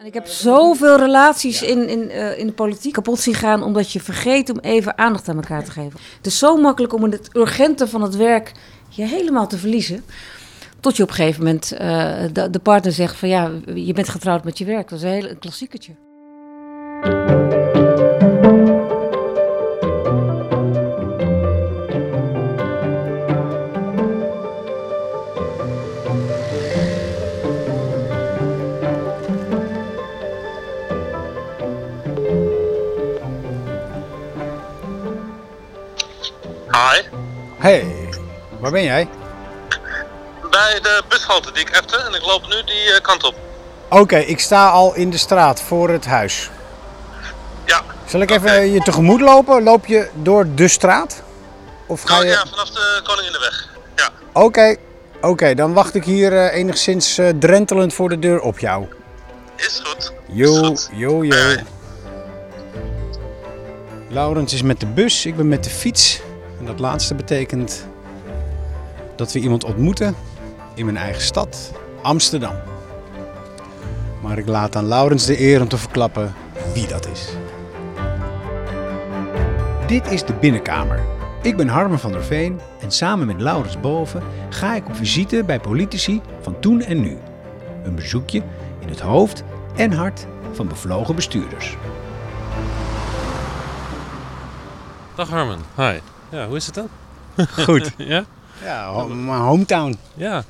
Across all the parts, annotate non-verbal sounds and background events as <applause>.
En ik heb zoveel relaties in, in, eh, in de politiek kapot zien gaan omdat je vergeet om even aandacht aan elkaar te geven. Het is zo makkelijk om in het urgente van het werk je helemaal te verliezen. Tot je op een gegeven moment eh, de, de partner zegt van ja, je bent getrouwd met je werk. Dat is een heel een Hey, waar ben jij? Bij de bushalte die ik appte en ik loop nu die eh, kant op. Oké, ik sta al in de straat voor het huis. Ja. Zal ik even je tegemoet lopen? Loop je door de straat? Of ga Oh, je... ja, vanaf de Koninginnenweg. Ja, Oké, oké, dan wacht ik hier eh, enigszins eh, drentelend voor de deur op jou. is goed. Jo, jo, jo. Laurens is met de bus, ik ben met de fiets. En dat laatste betekent dat we iemand ontmoeten in mijn eigen stad, Amsterdam. Maar ik laat aan Laurens de eer om te verklappen wie dat is. Dit is de binnenkamer. Ik ben Harmen van der Veen en samen met Laurens Boven ga ik op visite bij politici van toen en nu. Een bezoekje in het hoofd en hart van bevlogen bestuurders. Dag Harmen, hi. Ja, hoe is het dan? <laughs> <laughs> Goed. Ja? Ja, mijn hometown. Ja.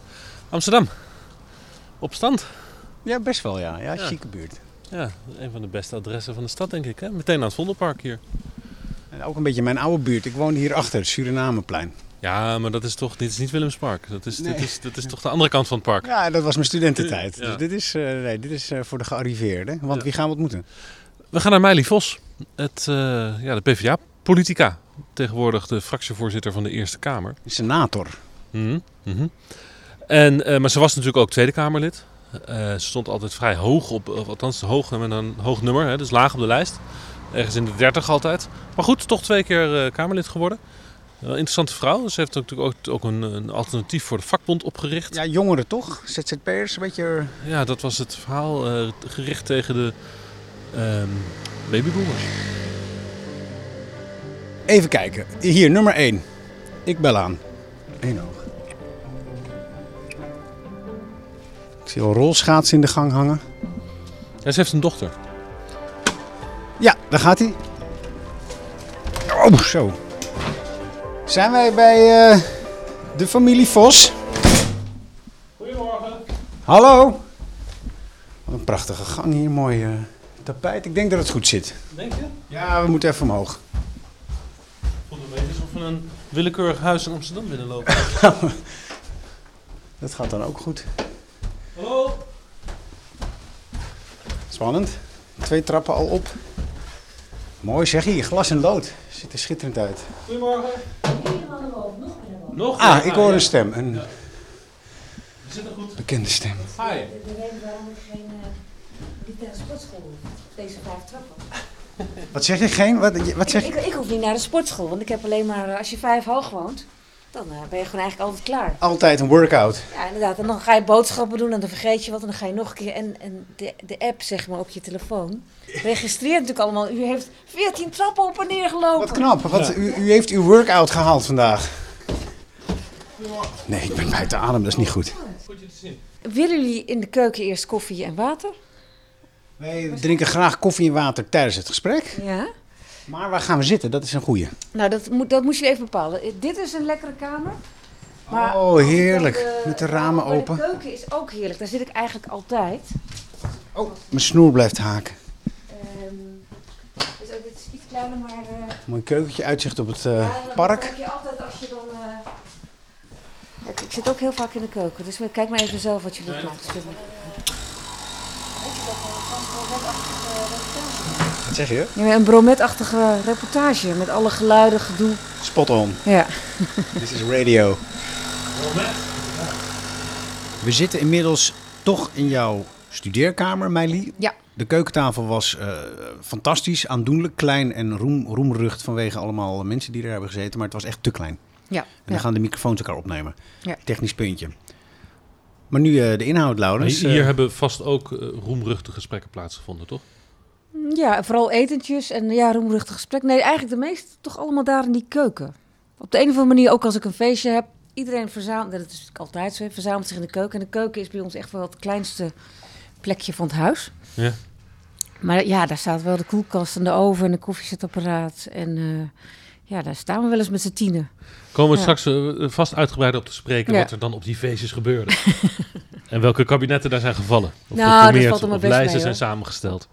Amsterdam. Op stand. Ja, best wel ja. Ja, Ja. chique buurt. Ja, een van de beste adressen van de stad denk ik. Hè? Meteen aan het Vondelpark hier. En ook een beetje mijn oude buurt. Ik woon hier achter, Surinameplein. Ja, maar dat is toch, dit is niet Willemspark. Dat is, Nee. dit is, dat is toch de andere kant van het park. Ja, dat was mijn studententijd. Ja. Dus dit is, eh, nee, dit is eh, voor de gearriveerden. Want Ja. wie gaan we ontmoeten? We gaan naar Meili Vos. Het, eh, ja, de PvdA-politica. Tegenwoordig de fractievoorzitter van de Eerste Kamer. Senator. Mhm, mhm. En, eh, maar ze was natuurlijk ook Tweede Kamerlid. Eh, ze stond altijd vrij hoog op, of althans hoog met een hoog nummer, hè, dus laag op de lijst. Ergens in de 30 altijd. Maar goed, toch twee keer eh, Kamerlid geworden. Wel interessante vrouw. Ze heeft natuurlijk ook, ook een, een alternatief voor de vakbond opgericht. Ja, jongeren toch? ZZP'ers, een beetje... Ja, dat was het verhaal eh, gericht tegen de ehm babyboomers. Even kijken. Hier, nummer 1. Ik bel aan. Eén oog. Ik zie al rolschaatsen in de gang hangen. Ja, ze heeft een dochter. Ja, daar gaat hij. Oh, zo. Zijn wij bij eh, de familie Vos? Goedemorgen. Hallo. Wat een prachtige gang hier, mooi eh, tapijt. Ik denk dat het goed zit. Denk je? Ja, we moeten even omhoog. Een beetje alsof we een willekeurig huis in Amsterdam binnenlopen. <laughs> Dat gaat dan ook goed. Hallo. Spannend. Twee trappen al op. Mooi zeg hier, glas en lood. Ziet er schitterend uit. Goedemorgen. Nog? Ah, ik hoor een stem. Een Ja. We zitten goed. bekende stem. Hi. De reden waarom ik geen de sportschool. Deze vijf trappen. Wat zeg je? Geen? Wat, wat zeg Ik, je? ik, ik hoef niet naar de sportschool, want ik heb alleen maar, eh, als je vijf hoog woont, dan eh, ben je gewoon eigenlijk altijd klaar. Altijd een workout. Ja, inderdaad. En dan ga je boodschappen doen en dan vergeet je wat en dan ga je nog een keer. En, en de, de app, zeg maar, op je telefoon registreert natuurlijk allemaal. U heeft 14 trappen op en neer gelopen. Wat knap. Wat, u, u heeft uw workout gehaald vandaag. Nee, ik ben buiten adem. Dat is niet goed. Goed je te zien. Willen jullie in de keuken eerst koffie en water? Wij drinken graag koffie en water tijdens het gesprek. Ja. Maar waar gaan we zitten? Dat is een goeie. Nou, dat moet, dat moet je even bepalen. Eh, Dit is een lekkere kamer. Maar Oh, heerlijk. de- Met de ramen maar open. De keuken is ook heerlijk. Daar zit ik eigenlijk altijd. Oh, mijn snoer blijft haken. Ehm, dus ook, dit is iets kleiner, maar... eh, Mooi keukentje, uitzicht op het eh, Ja, dat park. heb je altijd als je dan. eh, Ik, ik zit ook heel vaak in de keuken, dus kijk maar even zelf wat je wilt laten spullen. Wat zeg je? Ja, een brometachtige reportage met alle geluiden, gedoe. Spot on. Ja. This is radio. We zitten inmiddels toch in jouw studeerkamer, Meili. Ja. De keukentafel was eh, fantastisch, aandoenlijk klein en roem, roemrucht vanwege allemaal mensen die er hebben gezeten. Maar het was echt te klein. Ja. En dan ja. gaan de microfoons elkaar opnemen. Ja. Technisch puntje. Maar nu eh, de inhoud, Laurens. hier eh, hebben vast ook eh, roemruchte gesprekken plaatsgevonden, toch? Ja, vooral etentjes en ja, roemruchtig gesprek. Nee, eigenlijk de meeste toch allemaal daar in die keuken. Op de een of andere manier, ook als ik een feestje heb, iedereen verzamelt, dat is altijd zo, verzamelt zich in de keuken. En de keuken is bij ons echt wel het kleinste plekje van het huis. Ja. Maar ja, daar staat wel de koelkast en de oven en de koffiezetapparaat. En eh, ja, daar staan we wel eens met z'n tienen. Komen we Ja. straks eh, vast uitgebreid op te spreken Ja. wat er dan op die feestjes gebeurde. <laughs> en welke kabinetten daar zijn gevallen. Of Nou, dat geformeerd, valt maar of best lijsten mee, zijn samengesteld.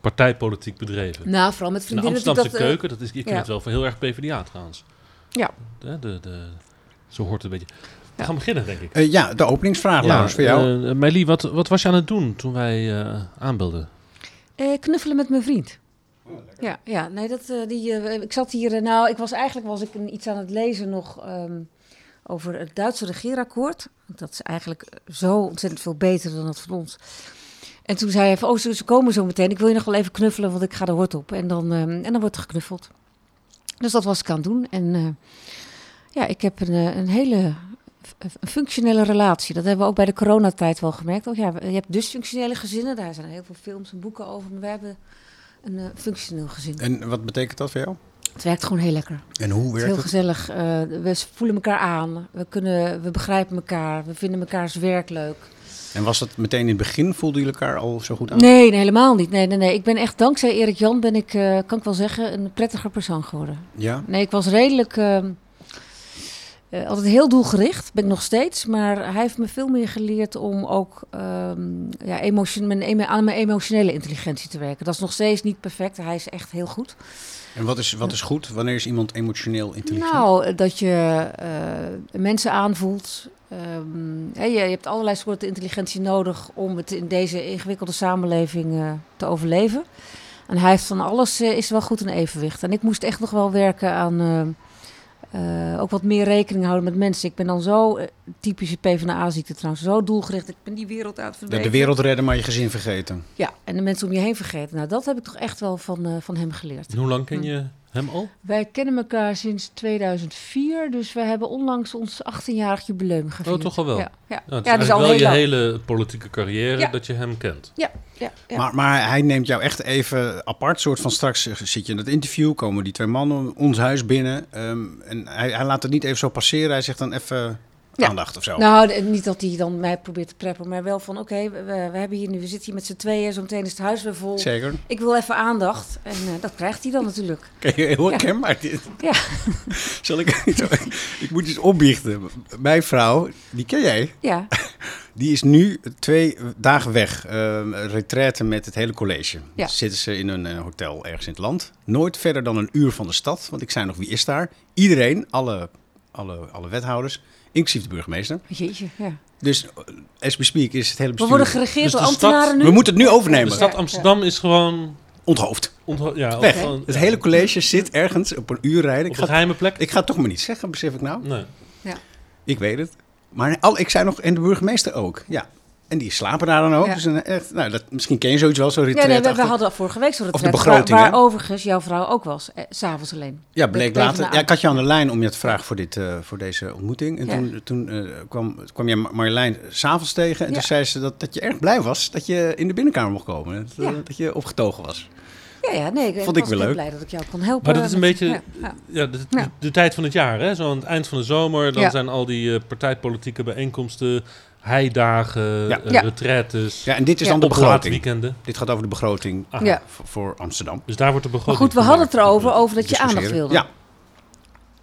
Partijpolitiek bedreven. Nou, vooral met de vriendinnen. Amsterdamse natuurlijk dat, eh, keuken, dat is, ik ja. het wel van heel erg PvdA trouwens. Ja. De, de, de, zo hoort het een beetje. We Ja. gaan beginnen, denk ik. eh, ja, de openingsvraag, Laurens, voor jou. Meili, wat, wat was je aan het doen toen wij eh, aanbelden? Eh, knuffelen met mijn vriend. Ja, ja, nee, dat, eh, die, eh, ik zat hier, eh, nou, ik was eigenlijk was ik iets aan het lezen nog ehm, over het Duitse regeerakkoord. Dat is eigenlijk zo ontzettend veel beter dan dat van ons. En toen zei hij van, oh, ze, komen zo meteen. Ik wil je nog wel even knuffelen, want ik ga er hort op. En dan, ehm, en dan wordt er geknuffeld. Dus dat was ik aan het doen. En ja, ik heb een, een hele een functionele relatie. Dat hebben we ook bij de coronatijd wel gemerkt. Oh ja, je hebt dysfunctionele gezinnen. Daar zijn heel veel films en boeken over. Maar wij hebben een eh, functioneel gezin. En wat betekent dat voor jou? Het werkt gewoon heel lekker. En hoe Het werkt heel het? gezellig. Eh, we voelen elkaar aan. We, kunnen, we begrijpen elkaar. We vinden mekaars werk leuk. En was dat meteen in het begin, voelden jullie elkaar al zo goed aan? Nee, nee, helemaal niet. Nee, nee, nee. Ik ben echt, dankzij Erik Jan, ben ik, eh, kan ik wel zeggen, een prettiger persoon geworden. Ja? Nee, ik was redelijk. Eh, altijd heel doelgericht, ben ik nog steeds. Maar hij heeft me veel meer geleerd om ook ehm, ja, emotion, mijn, aan mijn emotionele intelligentie te werken. Dat is nog steeds niet perfect. Hij is echt heel goed. En wat is, wat is goed? Wanneer is iemand emotioneel intelligent? Nou, eh, dat je eh, mensen aanvoelt. Ehm, je, je hebt allerlei soorten intelligentie nodig om het in deze ingewikkelde samenleving te overleven. En hij heeft van alles is wel goed in evenwicht. En ik moest echt nog wel werken aan eh, ook wat meer rekening houden met mensen. Ik ben dan zo eh, typische PvdA-ziekte trouwens, zo doelgericht. Ik ben die wereld aan het verbeteren. de wereld redden, maar je gezin vergeten. Ja, en de mensen om je heen vergeten. Nou, dat heb ik toch echt wel van, eh, van hem geleerd. En hoe lang ken je hem al? Wij kennen elkaar sinds 2004, dus we hebben onlangs ons 18-jarig jubileum gevierd. Oh, toch al wel? Ja, ja. Nou, het ja is dat is al wel je lang. hele politieke carrière Ja. dat je hem kent. Ja, ja, ja. Maar, maar hij neemt jou echt even apart. soort van straks zit je in het interview, komen die twee mannen ons huis binnen. ehm, en hij, hij laat het niet even zo passeren. Hij zegt dan even Ja. aandacht of zo. Nou, niet dat hij dan mij probeert te preppen, maar wel van oké, we, we hebben hier nu, we zitten hier met z'n tweeën, zo meteen is het huis weer vol. Zeker. Ik wil even aandacht en eh, dat krijgt hij dan natuurlijk. <laughs> Kijk, heel Ja. herkenbaar dit. <laughs> Ja. <laughs> Zal ik... ik moet iets opbiechten. Mijn vrouw, die ken jij. Ja, Die is nu twee dagen weg. ehm retraite met het hele college. Ja. Zitten ze in een eh, hotel ergens in het land. Nooit verder dan een uur van de stad. Want ik zei nog, wie is daar? Iedereen, alle, alle, alle wethouders, inclusief de burgemeester. jeetje, ja. Dus eh, as we speak is het hele We bestuur... worden geregeerd Dus door ambtenaren stad- nu. We moeten het nu overnemen. De stad Ja, Amsterdam is gewoon... Onthoofd. ontho- ja, Weg. gewoon- Het ja, hele college zit ergens op een uur rijden. Op Ik een ga, geheime plek? ik ga het toch maar niet zeggen, besef ik nou. Nee. Ik weet het. Maar al, ik zei nog, en de burgemeester ook. Ja. En die slapen daar dan ook. Ja. Dus een echt, nou, dat, misschien ken je zoiets wel, zo Ja, nee, we, we retreat hadden vorige week zo'n Of de retret, begroting, waar, overigens jouw vrouw ook was, eh, s'avonds alleen. Ja, bleek later. Ja, ik had je aan de lijn om je te vragen voor, dit, eh, voor deze ontmoeting. En Ja. toen, toen eh, kwam, kwam je Marjolein s'avonds tegen. En Ja. toen zei ze dat, dat je erg blij was dat je in de binnenkamer mocht komen. Dat, Ja. dat je opgetogen was. Ja, ja, nee, Vond was ik wel leuk. blij dat ik jou kon helpen. Maar dat is een beetje ja, ja. ja, de, de- Ja. de tijd van het jaar. Hè? Zo aan het eind van de zomer. Dan Ja. zijn al die eh, partijpolitieke bijeenkomsten, heidagen, Ja. eh, Ja. retraites, Ja, en dit is Ja. dan de begroting. Dit gaat over de begroting Aha. Ja. voor, Amsterdam. Dus daar wordt de Maar begroting goed, we hadden het erover, over dat je aandacht wilde. Ja.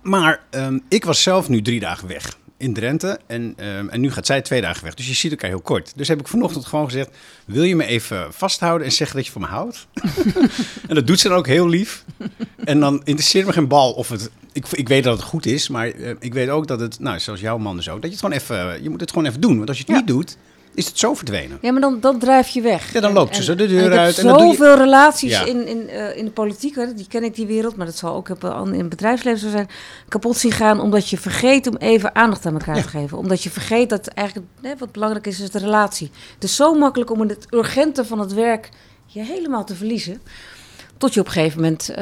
Maar ehm, ik was zelf nu drie dagen weg in Drenthe. En, ehm, en nu gaat zij twee dagen weg. Dus je ziet elkaar heel kort. Dus heb ik vanochtend gewoon gezegd: Wil je me even vasthouden en zeggen dat je van me houdt? <laughs> en dat doet ze dan ook heel lief. En dan interesseert me geen bal of het. Ik, ik weet dat het goed is, maar eh, ik weet ook dat het, nou, zoals jouw man dus ook, dat je het gewoon even, je moet het gewoon even doen. Want als je het Ja. niet doet, is het zo verdwenen. Ja, maar dan, dan drijf je weg. Ja, dan loopt ze zo de deur en ik uit heb en je- zoveel relaties Ja. in, in, eh, in de politiek, hè, die ken ik die wereld, maar dat zal ook in het bedrijfsleven zo zijn, kapot zien gaan omdat je vergeet om even aandacht aan elkaar te geven. Omdat je vergeet dat eigenlijk hè, wat belangrijk is, is de relatie. Het is zo makkelijk om in het urgente van het werk je helemaal te verliezen. Tot je op een gegeven moment uh,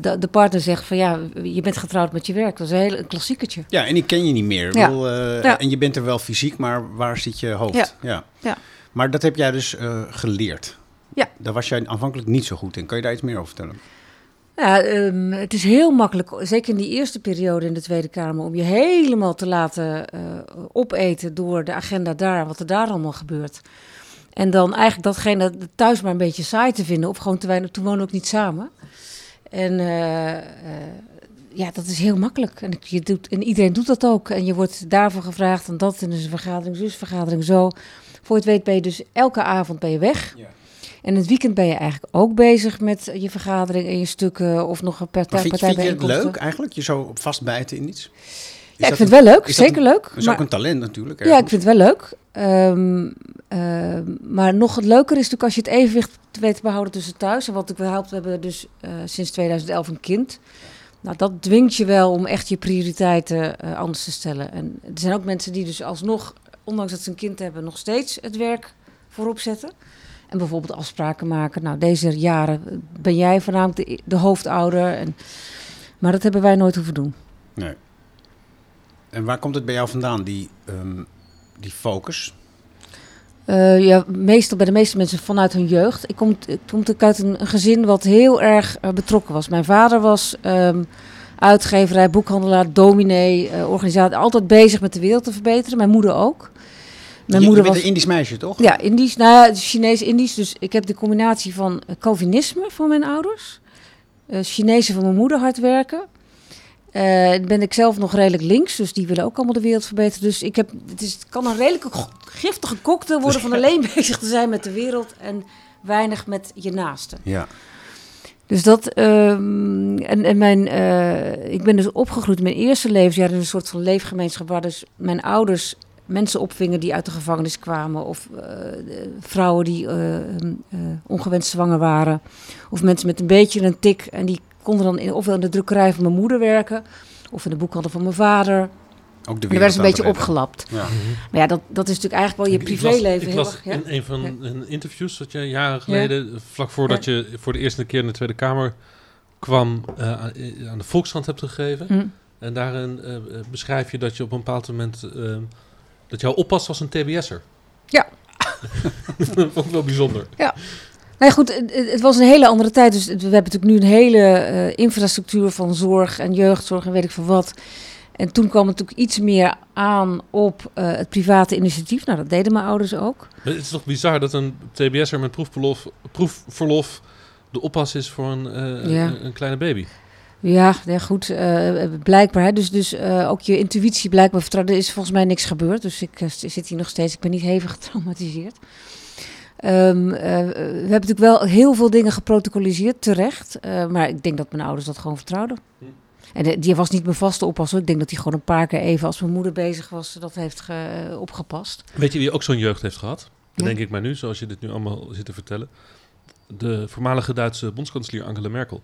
de, de, partner zegt van ja, je bent getrouwd met je werk. Dat is een heel klassieketje. Ja, en die ken je niet meer. Ja. Wil, uh, ja. En je bent er wel fysiek, maar waar zit je hoofd? Ja. ja. ja. Maar dat heb jij dus uh, geleerd. Ja. Daar was jij aanvankelijk niet zo goed in. Kan je daar iets meer over vertellen? Ja, um, het is heel makkelijk, zeker in die eerste periode in de Tweede Kamer, om je helemaal te laten opeten door de agenda daar, wat er daar allemaal gebeurt. En dan eigenlijk datgene thuis maar een beetje saai te vinden, of gewoon te weinig, toen wonen we ook niet samen. En uh, uh, ja, dat is heel makkelijk. En, je doet, en iedereen doet dat ook. En je wordt daarvoor gevraagd en dat in een vergadering, zus vergadering, zo. Voor het weet ben je dus elke avond ben je weg. Ja. En het weekend ben je eigenlijk ook bezig met je vergadering en je stukken of nog een partij. Maar vind, vind je het leuk eigenlijk, je zo vastbijten in iets? Ja, ik vind het wel leuk, zeker leuk. Dat is maar, ook een talent natuurlijk. Ja, ik vind het wel leuk. Um, uh, maar nog het leuker is natuurlijk als je het evenwicht weet te behouden tussen thuis. En wat ik we hebben dus uh, sinds 2011 een kind. Nou, dat dwingt je wel om echt je prioriteiten uh, anders te stellen. En er zijn ook mensen die dus alsnog, ondanks dat ze een kind hebben, nog steeds het werk voorop zetten. En bijvoorbeeld afspraken maken. Nou, deze jaren ben jij voornamelijk de, de hoofdouder. En, maar dat hebben wij nooit hoeven doen. Nee. En waar komt het bij jou vandaan, die, um, die focus? Uh, ja, meestal bij de meeste mensen vanuit hun jeugd. Ik kom, ik kom uit een, een gezin wat heel erg uh, betrokken was. Mijn vader was um, uitgeverij, boekhandelaar, dominee, uh, organisatie. Altijd bezig met de wereld te verbeteren. Mijn moeder ook. Mijn je, moeder je bent was een Indisch meisje, toch? Ja, Indisch. Nou ja, Chinees-Indisch. Dus ik heb de combinatie van Calvinisme van mijn ouders. Chinese van mijn moeder hard werken. Uh, ben ik zelf nog redelijk links, dus die willen ook allemaal de wereld verbeteren. Dus ik heb, het, is, het kan een redelijk giftige cocktail worden van <laughs> alleen bezig te zijn met de wereld en weinig met je naasten. Ja. Dus dat, um, en, en mijn, uh, ik ben dus opgegroeid in mijn eerste levensjaar in een soort van leefgemeenschap waar dus mijn ouders mensen opvingen die uit de gevangenis kwamen. Of uh, vrouwen die uh, ongewenst zwanger waren. Of mensen met een beetje een tik. En die konden dan in, ofwel in de drukkerij van mijn moeder werken. Of in de boekhandel van mijn vader. Ook de en er werd een beetje opgelapt. Ja. Maar ja, dat, dat is natuurlijk eigenlijk wel je privéleven. Ik las, ik las in een van hun interviews dat je jaren geleden, ja. vlak voordat ja. je voor de eerste keer in de Tweede Kamer kwam, aan de Volkskrant hebt gegeven. Mm. En daarin beschrijf je dat je op een bepaald moment dat jouw oppas was een TBS'er. Ja. <laughs> dat vond ik wel bijzonder. Ja. Nou ja, goed, het, het, was een hele andere tijd. Dus we hebben natuurlijk nu een hele uh, infrastructuur van zorg en jeugdzorg en weet ik veel wat. En toen kwam het natuurlijk iets meer aan op uh, het private initiatief. Nou, dat deden mijn ouders ook. Maar het is toch bizar dat een TBS'er met proefverlof, proefverlof de oppas is voor een, uh, ja. een, een kleine baby. Ja, ja goed. Uh, blijkbaar. Hè. Dus, dus uh, ook je intuïtie blijkbaar vertrouwen. Er is volgens mij niks gebeurd. Dus ik uh, zit hier nog steeds. Ik ben niet hevig getraumatiseerd. Um, we hebben natuurlijk wel heel veel dingen geprotocoliseerd, terecht. maar ik denk dat mijn ouders dat gewoon vertrouwden. Hm. En die was niet mijn vaste oppasser. Ik denk dat hij gewoon een paar keer even, als mijn moeder bezig was, dat heeft ge, opgepast. Weet je wie ook zo'n jeugd heeft gehad? Ja. Denk ik maar nu, zoals je dit nu allemaal zit te vertellen. De voormalige Duitse bondskanselier Angela Merkel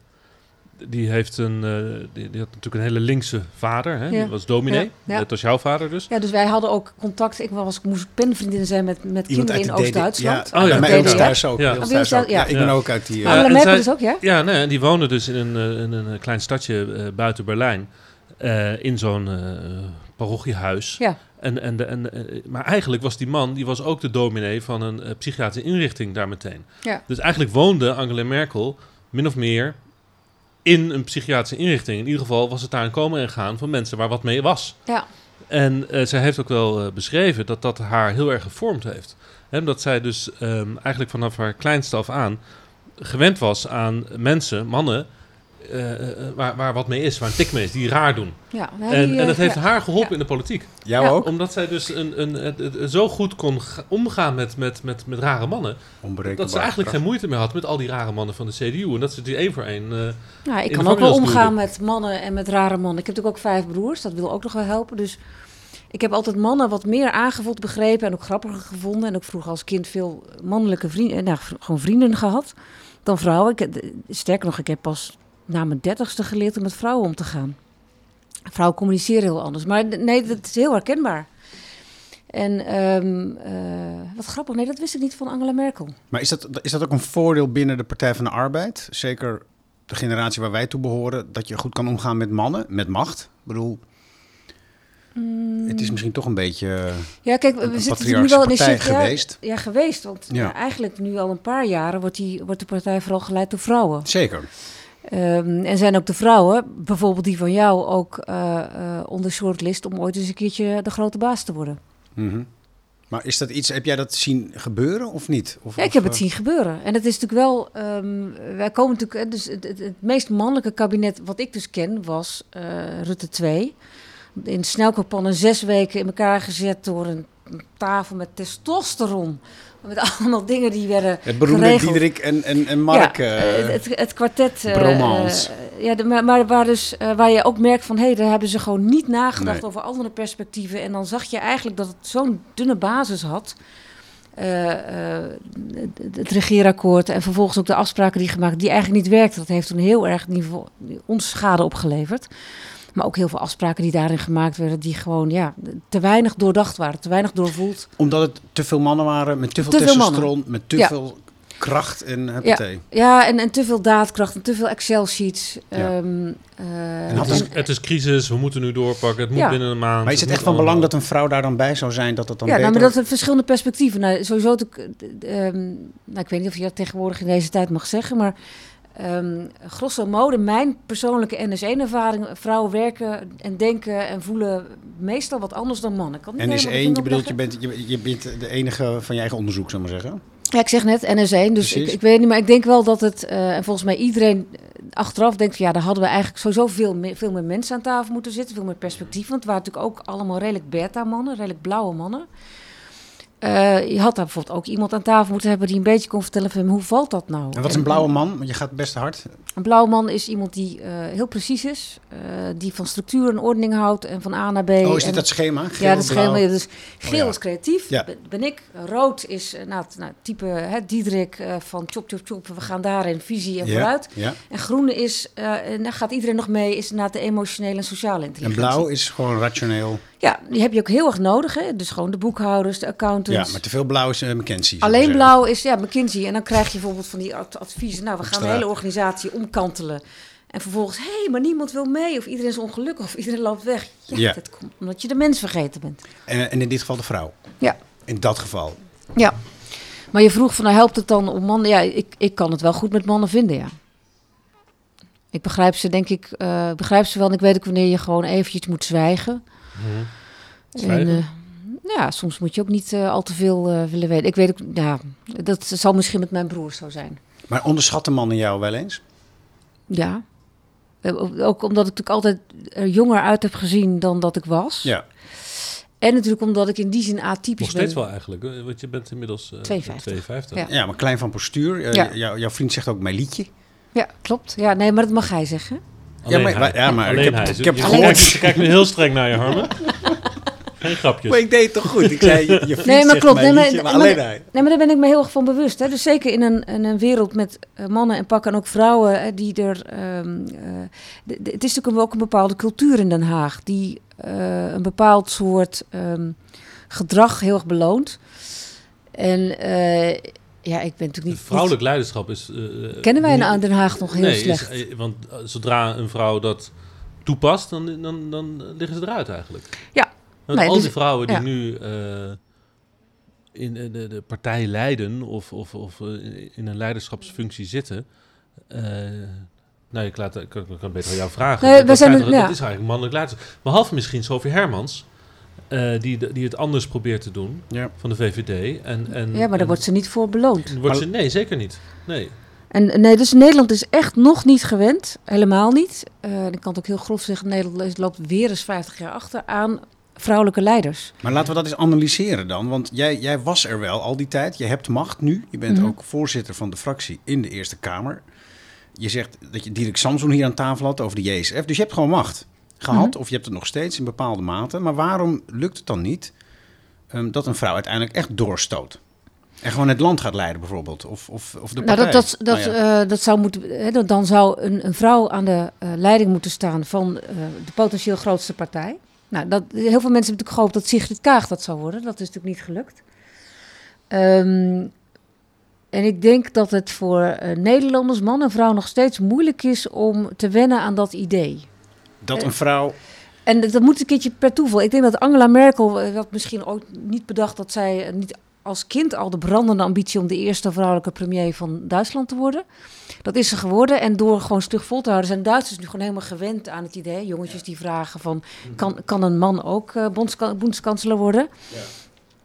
die heeft een, uh, die, die, had natuurlijk een hele linkse vader. Hè? Ja. Die was dominee. Ja, ja. Dat was jouw vader dus. Ja, dus wij hadden ook contact. Ik was, moest penvriendin zijn met, met Iemand kinderen in Oost-Duitsland. Ja, Oh, ja. bij thuis ook. Ja. ons thuis ook. thuis, Ja, ja. ik ben ook uit die... eh, Angela en Merkel zij- dus ook, ja? Ja, nee, en die woonde dus in een, eh, in een eh, klein stadje eh, buiten Berlijn. eh, in zo'n eh, parochiehuis. Ja. En, en de, en, eh, maar eigenlijk was die man, die was ook de dominee van een eh, psychiatrische inrichting daar meteen. Ja. Dus eigenlijk woonde Angela Merkel min of meer in een psychiatrische inrichting. In ieder geval was het daar een komen en gaan van mensen waar wat mee was. Ja. En eh, zij heeft ook wel eh, beschreven dat dat haar heel erg gevormd heeft. Hè, dat zij dus ehm, eigenlijk vanaf haar kleinste af aan gewend was aan mensen, mannen, eh, eh, waar, waar wat mee is, waar een tik mee is, die raar doen. Ja, nou, En, die, en dat eh, heeft ja. haar geholpen Ja. in de politiek. Jou Ja. ook? Omdat zij dus een, een, zo goed kon ga- omgaan met, met, met, met rare mannen. Onberekenbaar Dat ze eigenlijk geen moeite meer had met al die rare mannen van de CDU. En dat ze die één voor één... eh, Nou, ik in kan de ook wel omgaan met mannen en met rare mannen. Ik heb natuurlijk ook vijf broers, dat wil ook nog wel helpen. Dus ik heb altijd mannen wat meer aangevuld begrepen en ook grappiger gevonden. En ook vroeger als kind veel mannelijke vrienden, nou, gewoon vrienden gehad dan vrouwen. Ik, sterker nog, ik heb pas na mijn dertigste geleerd om met vrouwen om te gaan. Vrouwen communiceren heel anders. Maar nee, dat is heel herkenbaar. En ehm, eh, wat grappig, nee, dat wist ik niet van Angela Merkel. Maar is dat, is dat ook een voordeel binnen de Partij van de Arbeid? Zeker de generatie waar wij toe behoren, dat je goed kan omgaan met mannen, met macht? Ik bedoel, het is misschien toch een beetje Ja, kijk, we zitten nu wel in een partij shit- ja, geweest. Ja, geweest. Want Ja. ja, eigenlijk nu al een paar jaren wordt, die, wordt de partij vooral geleid door vrouwen. Zeker. Ehm, en zijn ook de vrouwen, bijvoorbeeld die van jou, ook eh eh onder shortlist om ooit eens een keertje de grote baas te worden. Mhm. Maar is dat iets, heb jij dat zien gebeuren of niet? Of, Ja, ik of, heb het eh, zien gebeuren. En het is natuurlijk wel. ehm, wij komen natuurlijk. Dus het, het, het meest mannelijke kabinet wat ik dus ken was Rutte 2. In snelkookpannen zes weken in elkaar gezet door een tafel met testosteron. Met allemaal dingen die werden. Het beroemde geregeld. Diederik en, en, en Mark. Ja, eh, het, het kwartet. eh, ja, de- maar, maar waar, dus, waar je ook merkt van... hé, hey, daar hebben ze gewoon niet nagedacht Nee. over andere perspectieven. En dan zag je eigenlijk dat het zo'n dunne basis had... het, het regeerakkoord en vervolgens ook de afspraken die gemaakt... die eigenlijk niet werkten. Dat heeft toen heel erg niveau, ons schade opgeleverd. Maar ook heel veel afspraken die daarin gemaakt werden... die gewoon ja, te weinig doordacht waren, te weinig doorvoeld. Omdat het te veel mannen waren, met te veel Te veel testosteron, met te Ja. veel kracht en huppatee. Ja, en, en te veel daadkracht en te veel Excel-sheets. Ja. Ehm, eh, Het is, een- het is crisis, we moeten nu doorpakken, het moet Ja. binnen een maand. Maar is het echt van belang dat een vrouw daar dan bij zou zijn, dat het dan ja, nou, beter... maar dat zijn verschillende perspectieven. Nou, sowieso, te, ehm, nou, ik weet niet of je dat tegenwoordig in deze tijd mag zeggen, maar ehm grosso modo, mijn persoonlijke NS1-ervaring, vrouwen werken en denken en voelen meestal wat anders dan mannen. Kan het niet En is helemaal één, de je vinger bedoelt, je bent, je, je bent de enige van je eigen onderzoek, zou ik maar zeggen. Ja, ik zeg net NS1, dus ik, ik weet niet, maar ik denk wel dat het, eh, en volgens mij iedereen achteraf denkt, van, ja, daar hadden we eigenlijk sowieso veel meer, veel meer mensen aan tafel moeten zitten, veel meer perspectief, want het waren natuurlijk ook allemaal redelijk beta-mannen, redelijk blauwe mannen. Eh, je had daar bijvoorbeeld ook iemand aan tafel moeten hebben die een beetje kon vertellen van hoe valt dat nou? En wat is een blauwe man? Want je gaat best hard. Een blauwe man is iemand die eh, heel precies is, eh, die van structuur en ordening houdt en van A naar B. Oh, is en- dit dat schema? Geel, ja, dat blauw? helemaal. Dus geel ja. is creatief. Ja. Ben, ik. Rood is nou, nou, type hè, Diederik van chop chop chop. We gaan daarin visie en Ja, vooruit. ja. En groene is, en daar gaat iedereen nog mee, is inderdaad de emotionele en sociale En intelligentie. blauw is gewoon rationeel. Ja, die heb je ook heel erg nodig. Hè? Dus gewoon de boekhouders, de Ja, accountants. maar te veel blauw is uh, ik Alleen blauw is ja, McKinsey. En dan krijg je bijvoorbeeld van die ad- adviezen. Nou, we gaan de hele organisatie omkantelen. En vervolgens, hé, hey, maar niemand wil mee. Of iedereen is ongelukkig. Of iedereen loopt weg. Ja, Ja. dat komt omdat je de mens vergeten bent. En, en in dit geval de vrouw. Ja. In dat geval. Ja. Maar je vroeg van, nou, helpt het dan om mannen? Ja, ik, ik kan het wel goed met mannen vinden, ja. Ik begrijp ze, denk ik, eh, begrijp ze wel. En ik weet ook wanneer je gewoon eventjes moet zwijgen. Mhm. En, eh, ja, soms moet je ook niet eh, al te veel eh, willen weten. Ik weet ook, ja, dat zal misschien met mijn broers zo zijn. Maar onderschat de mannen jou wel eens? Ja. Ook omdat ik natuurlijk altijd er jonger uit heb gezien dan dat ik was. Ja. En natuurlijk omdat ik in die zin atypisch Nog steeds ben. wel eigenlijk, want je bent inmiddels eh, 52. 52. Ja. Ja, maar klein van postuur. Eh, Ja. jou- jouw vriend zegt ook mijn liedje. Ja, klopt. Ja, nee, maar dat mag hij zeggen. Alleen Ja, maar- hij. ja, maar ik heb- hij. ik heb je, gehoord- kijkt- je kijkt nu heel streng naar je, Harmen. Geen grapjes. Maar ik deed het toch goed? Ik zei, je, je vriend Nee, maar klopt. Nee, maar- liedje, maar maar- alleen hij. Nee, maar daar ben ik me heel erg van bewust. Hè. Dus zeker in een, in een wereld met eh, mannen en pakken en ook vrouwen hè, die er. ehm, eh, de- de- het is natuurlijk ook een bepaalde cultuur in Den Haag die eh, een bepaald soort ehm, gedrag heel erg beloont. En eh, ja, ik ben natuurlijk niet. Vrouwelijk leiderschap is... eh, niet- kennen wij in Den Haag nog heel nee, slecht? eh, want eh, zodra een vrouw dat toepast, dan, dan, dan liggen ze eruit eigenlijk. Ja. Want Nee, al dus- die vrouwen die ja. nu eh, in eh, de, de partij leiden of, of, of eh, in een leiderschapsfunctie zitten... eh, nou, ik, laat, ik, kan, ik kan beter aan jou vragen. Nee, Dat we zijn er- ja. Dat is eigenlijk mannelijk leiderschap. Behalve misschien Sophie Hermans, eh, die, die het anders probeert te doen Ja. van de VVD. En, en, ja, maar daar en- wordt ze niet voor beloond. wordt ze, nee, zeker niet. Nee. En nee, dus Nederland is echt nog niet gewend, helemaal niet. Eh, ik kan het ook heel grof zeggen, Nederland loopt weer eens 50 jaar achter aan vrouwelijke leiders. Maar laten we dat eens analyseren dan. Want jij, jij was er wel al die tijd. Je hebt macht nu. Je bent Mhm. ook voorzitter van de fractie in de Eerste Kamer. Je zegt dat je Dirk Samson hier aan tafel had over de JSF. Dus je hebt gewoon macht gehad. Mhm. Of je hebt het nog steeds in bepaalde mate. Maar waarom lukt het dan niet ehm, dat een vrouw uiteindelijk echt doorstoot? En gewoon het land gaat leiden bijvoorbeeld. Of, of, of de Nou, partij. dat, dat, dat, Nou ja. eh, dat zou moeten, hè, dan- zou een, een vrouw aan de eh, leiding moeten staan van eh, de potentieel grootste partij. Nou, dat, heel veel mensen hebben natuurlijk gehoopt dat Sigrid Kaag dat zou worden. Dat is natuurlijk niet gelukt. Ehm, En ik denk dat het voor Nederlanders, man en vrouw, nog steeds moeilijk is om te wennen aan dat idee. Dat Eh, een vrouw... En dat dat moet een keertje per toeval. Ik denk dat Angela Merkel eh, had misschien ook niet bedacht dat zij eh, niet als kind al de brandende ambitie om de eerste vrouwelijke premier van Duitsland te worden. Dat is ze geworden. En door gewoon stug vol te houden zijn Duitsers nu gewoon helemaal gewend aan het idee. Jongetjes die vragen van, kan, kan een man ook eh bondska- bondskanselier worden?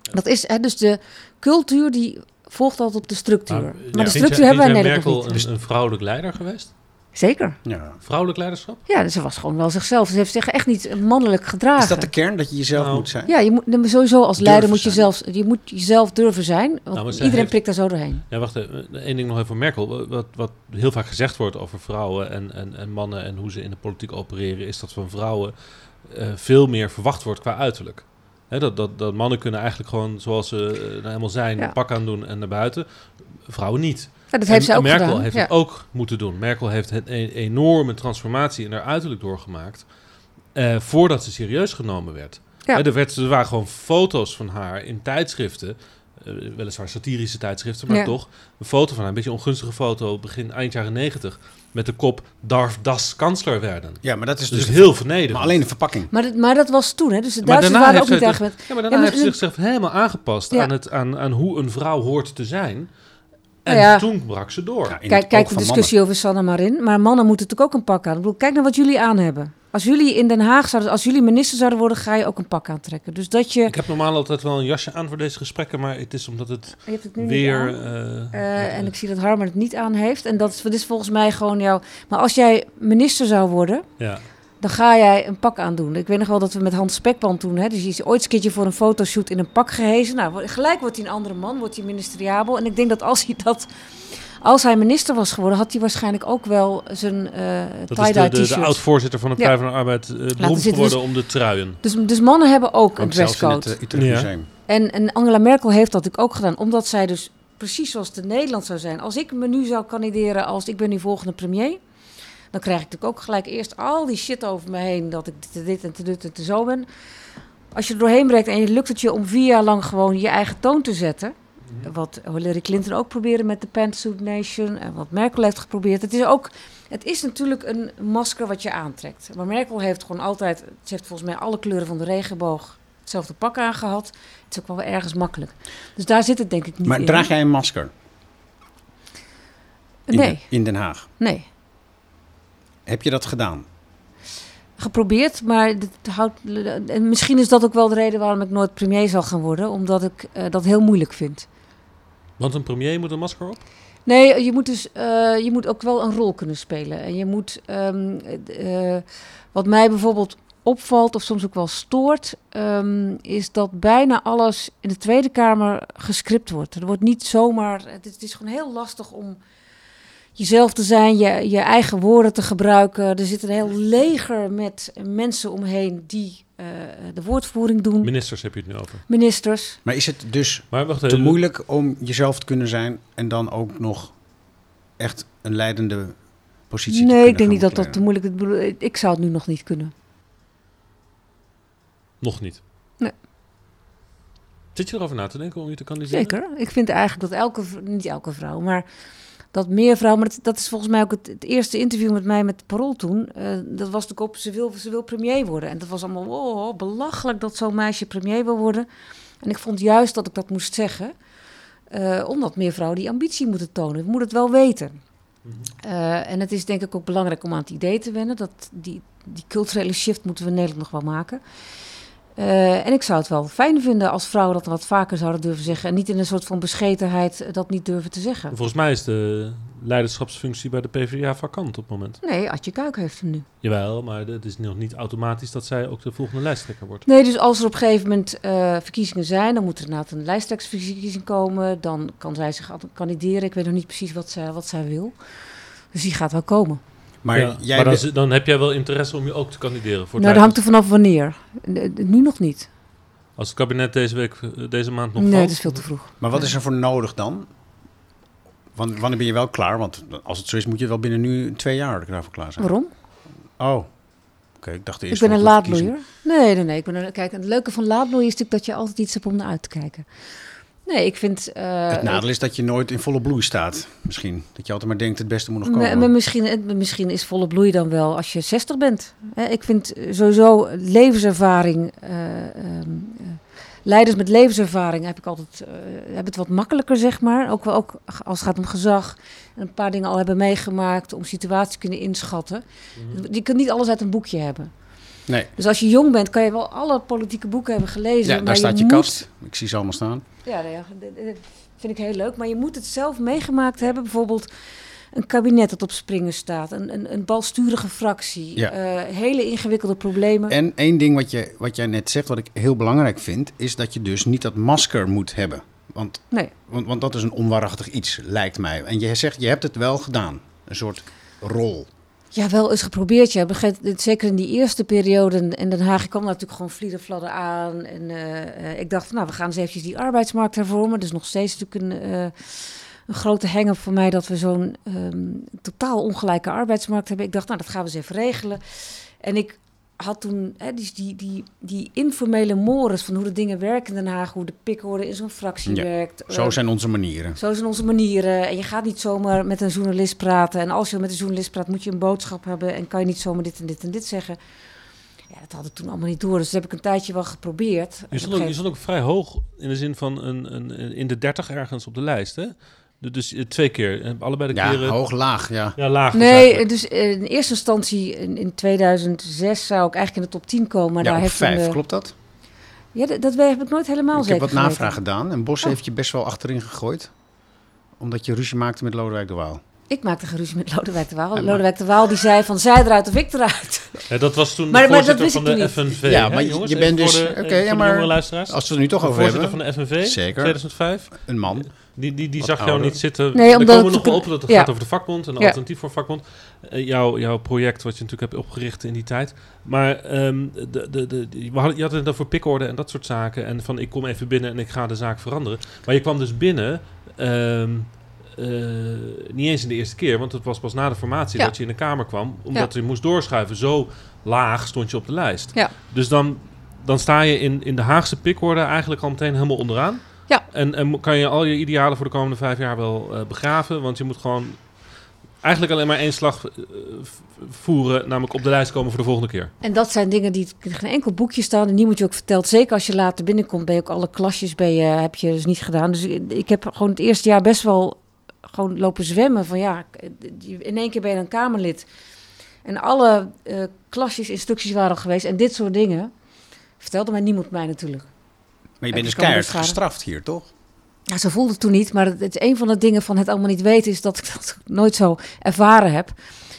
Dat is hè, dus de cultuur die volgt altijd op de structuur. Maar, ja, de vind structuur hebben wij in Nederland Merkel niet. een, een vrouwelijk leider geweest? Zeker. Ja. Vrouwelijk leiderschap? Ja, dus ze was gewoon wel zichzelf. Ze heeft zich echt niet mannelijk gedragen. Is dat de kern, dat je jezelf Nou, moet zijn? Ja, je moet sowieso als Durven leider moet je, zelf, je moet jezelf durven zijn. Want Nou, iedereen heeft- prikt daar zo doorheen. Ja, wacht even. Eén ding nog even voor Merkel. Wat, wat heel vaak gezegd wordt over vrouwen en, en, en mannen en hoe ze in de politiek opereren, is dat van vrouwen eh, veel meer verwacht wordt qua uiterlijk. Hè, dat, dat, dat mannen kunnen eigenlijk gewoon zoals ze eh, nou helemaal zijn, Ja. pak aan doen en naar buiten. Vrouwen niet. Ja, dat heeft en, ook Merkel gedaan. heeft ja. het ook moeten doen. Merkel heeft een, een enorme transformatie in haar uiterlijk doorgemaakt. eh, voordat ze serieus genomen werd. Ja. Hè, er, werd. Er waren gewoon foto's van haar in tijdschriften. eh, weliswaar satirische tijdschriften, maar Ja. toch. Een foto van haar, een beetje een ongunstige foto, begin eind jaren negentig. Met de kop Darf das kansler werden. Ja, maar dat is Dus dus... heel vernederend. maar alleen de verpakking. Maar, dat, maar dat was toen, hè? Dus de Duitsers daarna waren ook niet zij eigenlijk... Ja, maar daarna Ja, maar- heeft ze zichzelf helemaal aangepast Ja. aan, het, aan, aan hoe een vrouw hoort te zijn. En Nou ja. toen brak ze door. Ja, Kijk, kijk de discussie over Sanne Marin. Maar mannen moeten natuurlijk ook een pak aan. Ik bedoel, kijk naar wat jullie aan hebben. Als jullie in Den Haag zouden... Als jullie minister zouden worden, ga je ook een pak aantrekken. Dus dat je... Ik heb normaal altijd wel een jasje aan voor deze gesprekken, maar het is omdat het Je hebt het nu niet weer... aan. eh, Eh, en ik zie dat Harmer het niet aan heeft. En dat is, dat is volgens mij gewoon jouw... Maar als jij minister zou worden, ja. Dan ga jij een pak aandoen. Ik weet nog wel dat we met Hans Spekman toen... Hè, dus die is ooit een keertje voor een fotoshoot in een pak gehezen. Nou, gelijk wordt hij een andere man, wordt hij ministeriabel. En ik denk dat als hij dat... Als hij minister was geworden, had hij waarschijnlijk ook wel zijn eh Dat is de, tie-dye de, de t-shirt. oud-voorzitter van de Ja. Partij van de Arbeid, eh beroemd zitten, geworden dus- om de truien. Dus, dus mannen hebben ook een Ook het dresscode. uh, Ja. Museum. En, en Angela Merkel heeft dat ook gedaan, omdat zij dus precies zoals in Nederland zou zijn. Als ik me nu zou kandideren als ik ben nu volgende premier, dan krijg ik natuurlijk ook gelijk eerst al die shit over me heen dat ik dit en te dit en te zo ben. Als je er doorheen breekt en je lukt het je om vier jaar lang gewoon je eigen toon te zetten, wat Hillary Clinton ook probeerde met de Pantsuit Nation en wat Merkel heeft geprobeerd. Het is ook, het is natuurlijk een masker wat je aantrekt. Maar Merkel heeft gewoon altijd, ze heeft volgens mij alle kleuren van de regenboog hetzelfde pak aangehad. Het is ook wel ergens makkelijk. Dus daar zit het denk ik niet Maar in. draag jij een masker in, Nee, Den- in Den Haag? nee. Heb je dat gedaan? Geprobeerd, maar het houdt, en misschien is dat ook wel de reden waarom ik nooit premier zal gaan worden. Omdat ik eh, dat heel moeilijk vind. Want een premier moet een masker op? Nee, je moet dus eh, je moet ook wel een rol kunnen spelen. En je moet, ehm, eh, wat mij bijvoorbeeld opvalt of soms ook wel stoort, ehm, is dat bijna alles in de Tweede Kamer gescript wordt. Er wordt niet zomaar, het is, het is gewoon heel lastig om jezelf te zijn, je, je eigen woorden te gebruiken. Er zit een heel leger met mensen omheen die eh, de woordvoering doen. Ministers heb je het nu over. Ministers. Maar is het dus Maar wacht te moeilijk om jezelf te kunnen zijn en dan ook nog echt een leidende positie te Nee, kunnen ik denk niet dat dat te moeilijk is. Ik bedoel, Ik zou het nu nog niet kunnen. Nog niet. Nee. Zit je erover na te denken om je te kandideren? Zeker. Ik vind eigenlijk dat elke, niet elke vrouw, maar dat meer vrouwen, maar dat, dat is volgens mij ook het, het eerste interview met mij met Parool toen. eh, dat was de op, ze wil, ze wil premier worden. En dat was allemaal, oh, belachelijk dat zo'n meisje premier wil worden. En ik vond juist dat ik dat moest zeggen, eh, omdat meer vrouwen die ambitie moeten tonen. We moeten het wel weten. Eh, en het is denk ik ook belangrijk om aan het idee te wennen. Dat die, die culturele shift moeten we in Nederland nog wel maken. Eh, en ik zou het wel fijn vinden als vrouwen dat wat vaker zouden durven zeggen. En niet in een soort van beschetenheid eh, dat niet durven te zeggen. Volgens mij is de leiderschapsfunctie bij de PvdA vakant op het moment. Nee, Adje Kuik heeft hem nu. Jawel, maar het is nog niet automatisch dat zij ook de volgende lijsttrekker wordt. Nee, dus als er op een gegeven moment eh, verkiezingen zijn, dan moet er inderdaad een lijsttrekkersverkiezing komen. Dan kan zij zich kandideren. Ik weet nog niet precies wat zij, wat zij wil. Dus die gaat wel komen. Maar Ja, jij maar dan, bent- zi- dan heb jij wel interesse om je ook te kandideren voor nou, dat hangt er vanaf wanneer. Nu nog niet. Als het kabinet deze week, eh, deze maand nog Nee, valt. dat is veel te vroeg. maar wat is er voor nodig dan? Wan- Wanneer ben je wel klaar? Want als het zo is, moet je wel binnen nu twee jaar daarvoor klaar zijn. Waarom? Oh, oké. ik dacht Ik eerst ben een laadbloeier. Nee, nee, nee. Ik ben een, kijk, het leuke van laadbloeien is natuurlijk dat je altijd iets hebt om naar uit te kijken. Nee, ik vind... eh, het nadeel is dat je nooit in volle bloei staat, misschien. Dat je altijd maar denkt, het beste moet nog komen. maar misschien, misschien is volle bloei dan wel als je 60 bent. Ik vind sowieso levenservaring, eh, ehm, eh, leiders met levenservaring heb ik altijd hebben het wat makkelijker, zeg maar. Ook, wel- ook als het gaat om gezag en een paar dingen al hebben meegemaakt om situaties te kunnen inschatten. Je kunt niet alles uit een boekje hebben. Nee, Dus als je jong bent, kan je wel alle politieke boeken hebben gelezen. ja, maar daar staat je moet- kast. Ik zie ze allemaal staan. ja, ja, dat- vind ik heel leuk. Maar je moet het zelf meegemaakt hebben. Bijvoorbeeld een kabinet dat op springen staat. Een, een, een balsturige fractie. Ja. eh, hele ingewikkelde problemen. En één ding wat, je, wat jij net zegt, wat ik heel belangrijk vind, is dat je dus niet dat masker moet hebben. Want, Nee. want, want dat is een onwaarachtig iets, lijkt mij. En je zegt, je hebt het wel gedaan. Een soort rol. Ja, wel eens geprobeerd. Ja. Zeker in die eerste periode in- Den Haag. Ik kwam natuurlijk gewoon vlieden aan. En eh, eh, ik dacht, van, nou, we gaan eens eventjes die arbeidsmarkt hervormen. Dus nog steeds natuurlijk een, eh, een grote hang-up voor mij... dat we zo'n ehm, totaal ongelijke arbeidsmarkt hebben. Ik dacht, nou, dat gaan we eens even regelen. En ik had toen hè, die, die, die, die informele mores van hoe de dingen werken in Den Haag... hoe de pikorde in zo'n fractie Ja, werkt. Zo eh, zijn onze manieren. zo zijn onze manieren. En je gaat niet zomaar met een journalist praten. En als je met een journalist praat, moet je een boodschap hebben. En kan je niet zomaar dit en dit en dit zeggen. Ja, dat had ik toen allemaal niet door. Dus dat heb ik een tijdje wel geprobeerd. Je stond, ook, je stond ook vrij hoog in de zin van een, een, een- in de 30 ergens op de lijst. Hè? Du- Dus eh, twee keer. En allebei de Ja, keren. hoog, laag, ja. Ja, laag. dus Nee, eigenlijk. dus eh, in eerste instantie in, in 2006 zou ik eigenlijk in de top 10 komen. Maar ja, daar op heeft vijf, de- klopt dat? Ja, dat, dat heb ik nooit helemaal ik zeker heb wat geweten. navraag gedaan en Bos Oh. heeft je best wel achterin gegooid. Omdat je ruzie maakte met Lodewijk de Waal. Ik maakte geen ruzie met <laughs> Lodewijk de Waal. Ja, Lodewijk de Waal die zei van zij eruit of ik eruit. Ja, dat was toen <laughs> Maar- de maar dat voorzitter wist van ik de FNV. Ja, hè, maar je- jongens? je bent dus- oké, ja, maar. Als we het er nu toch over voorzitter hebben, van de FNV, Zeker. 2005. een man. Die, die, die zag jou ouder. niet zitten. Nee, omdat komen we nog wel toen- op. Dat het ja. gaat over de vakbond en een Ja. alternatief voor vakbond. Eh, jouw, jouw project wat je natuurlijk hebt opgericht in die tijd. Maar ehm, de, de, de, we hadden, je had het over pikorde en dat soort zaken. En van ik kom even binnen en ik ga de zaak veranderen. Maar je kwam dus binnen... ehm, eh, niet eens in de eerste keer, want het was pas na de formatie Ja. dat je in de Kamer kwam. Omdat je moest doorschuiven. Zo laag stond je op de lijst. Ja. Dus dan, dan sta je in, in de Haagse pikorde eigenlijk al meteen helemaal onderaan. Ja. En, en kan je al je idealen voor de komende vijf jaar wel eh, begraven. Want je moet gewoon eigenlijk alleen maar één slag eh, voeren. Namelijk op de lijst komen voor de volgende keer. En dat zijn dingen die in geen enkel boekje staan. En die moet je ook verteld. Zeker als je later binnenkomt, ben je ook alle klasjes je, heb je dus niet gedaan. Dus ik ik heb gewoon het eerste jaar best wel gewoon lopen zwemmen. Van ja, in één keer ben je een Kamerlid. En alle eh, klasjes, instructies waren al geweest. En dit soort dingen vertelde mij niemand mij natuurlijk. Maar je bent dus keihard gestraft hier, toch? Ja, zo voelde het toen niet. Maar het, is een van de dingen van het allemaal niet weten... is dat ik <laughs> dat nooit zo ervaren heb.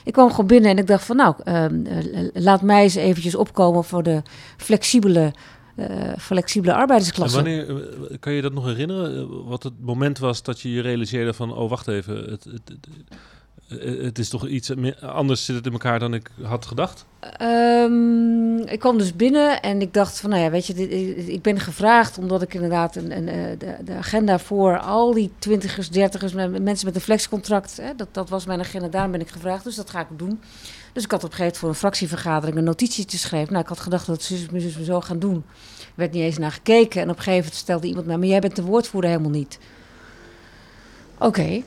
Ik kwam gewoon binnen en ik dacht van... nou, ehm, eh, laat mij eens eventjes opkomen voor de flexibele, eh, flexibele En arbeidersklasse. wanneer, eh, kan je dat nog herinneren? Wat het moment was dat je je realiseerde van... Oh, wacht even. Het, het, het, het is toch iets anders zit het in elkaar dan ik had gedacht. Ehm, ik kwam dus binnen en ik dacht van, nou ja, weet je, dit, ik ben gevraagd omdat ik inderdaad een, een, eh, de, de agenda voor al die twintigers, dertigers, me- mensen met een flexcontract, hè, dat, dat was mijn agenda, daar ben ik gevraagd, dus dat ga ik doen. Dus ik had op een gegeven moment voor een fractievergadering een notitietje geschreven. Nou, ik had gedacht dat me zo gaan doen. Er werd niet eens naar gekeken en op een gegeven moment stelde iemand mij, maar jij bent de woordvoerder helemaal niet. Oké.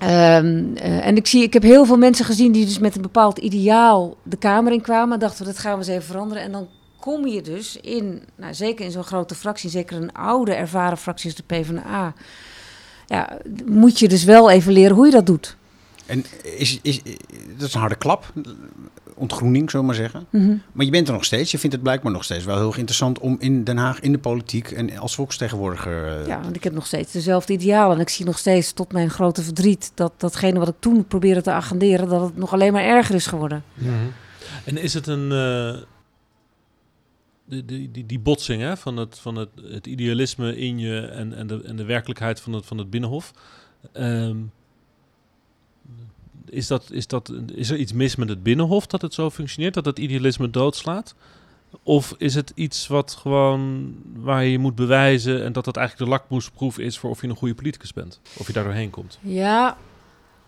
Ehm, eh, en ik, zie, ik heb heel veel mensen gezien die dus met een bepaald ideaal de Kamer in kwamen. Dachten we, dat gaan we eens even veranderen. En dan kom je dus in, nou, zeker in zo'n grote fractie, zeker een oude ervaren fractie als de PvdA. Ja, moet je dus wel even leren hoe je dat doet. En is, is, dat is een harde klap, ontgroening, zullen we maar zeggen. Mhm. Maar je bent er nog steeds. Je vindt het blijkbaar nog steeds wel heel erg interessant om in Den Haag, in de politiek en als volksvertegenwoordiger... eh, Ja, want ik heb nog steeds dezelfde idealen. En ik zie nog steeds, tot mijn grote verdriet, dat datgene wat ik toen probeerde te agenderen, dat het nog alleen maar erger is geworden. En is het een... eh, die, die, die, die botsing hè, van, het, van het, het idealisme in je en, en, de, en de werkelijkheid van het, van het Binnenhof. Ehm, is, dat, is, dat, is er iets mis met het Binnenhof dat het zo functioneert, dat het idealisme doodslaat? Of is het iets wat gewoon waar je moet bewijzen en dat dat eigenlijk de lakmoesproef is voor of je een goede politicus bent? Of je daar doorheen komt? Ja,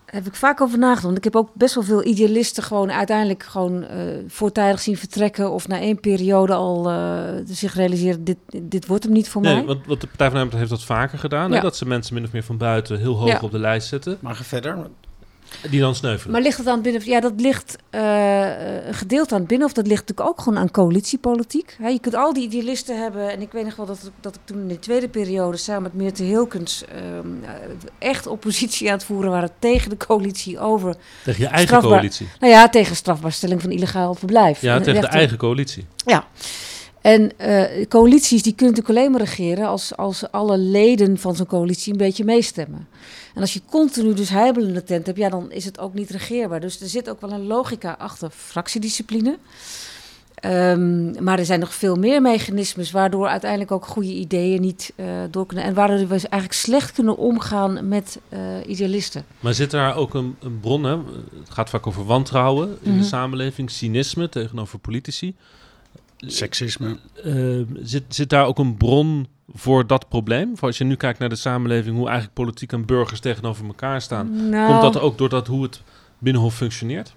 heb ik vaak over nagedacht. Want ik heb ook best wel veel idealisten gewoon uiteindelijk gewoon eh, voortijdig zien vertrekken. Of na één periode al eh, zich realiseren, dit, dit wordt hem niet voor Nee, mij. want, want de Partij van de Arbeid heeft dat vaker gedaan. Hè? Dat ze mensen min of meer van buiten heel hoog Ja. op de lijst zetten. Maar ga verder. Die dan sneuvelen. Maar ligt het aan het binnen? Ja, dat ligt eh, een gedeelte aan het binnen. Of dat ligt natuurlijk ook gewoon aan coalitiepolitiek. Je kunt al die idealisten hebben. En ik weet nog wel dat, dat ik toen in de tweede periode samen met Meerte Hilkens ehm, eh, echt oppositie aan het voeren waren tegen de coalitie over. Tegen je eigen strafbaar- coalitie. Nou ja, tegen strafbaarstelling van illegaal verblijf. Ja, En tegen de eigen coalitie. Ja. En eh, coalities die kunnen natuurlijk alleen maar regeren als, als alle leden van zo'n coalitie een beetje meestemmen. En als je continu dus heibelende tent hebt, ja, dan is het ook niet regeerbaar. Dus er zit ook wel een logica achter fractiediscipline. Ehm, maar er zijn nog veel meer mechanismes waardoor uiteindelijk ook goede ideeën niet eh, door kunnen. En waardoor we eigenlijk slecht kunnen omgaan met eh, idealisten. Maar zit daar ook een, een bron? Hè? Het gaat vaak over wantrouwen in Mhm. de samenleving, cynisme tegenover politici. Seksisme. Eh, zit, zit daar ook een bron voor dat probleem? Voor als je nu kijkt naar de samenleving, hoe eigenlijk politiek en burgers tegenover elkaar staan. Nou, Komt dat ook doordat hoe het binnenhof functioneert?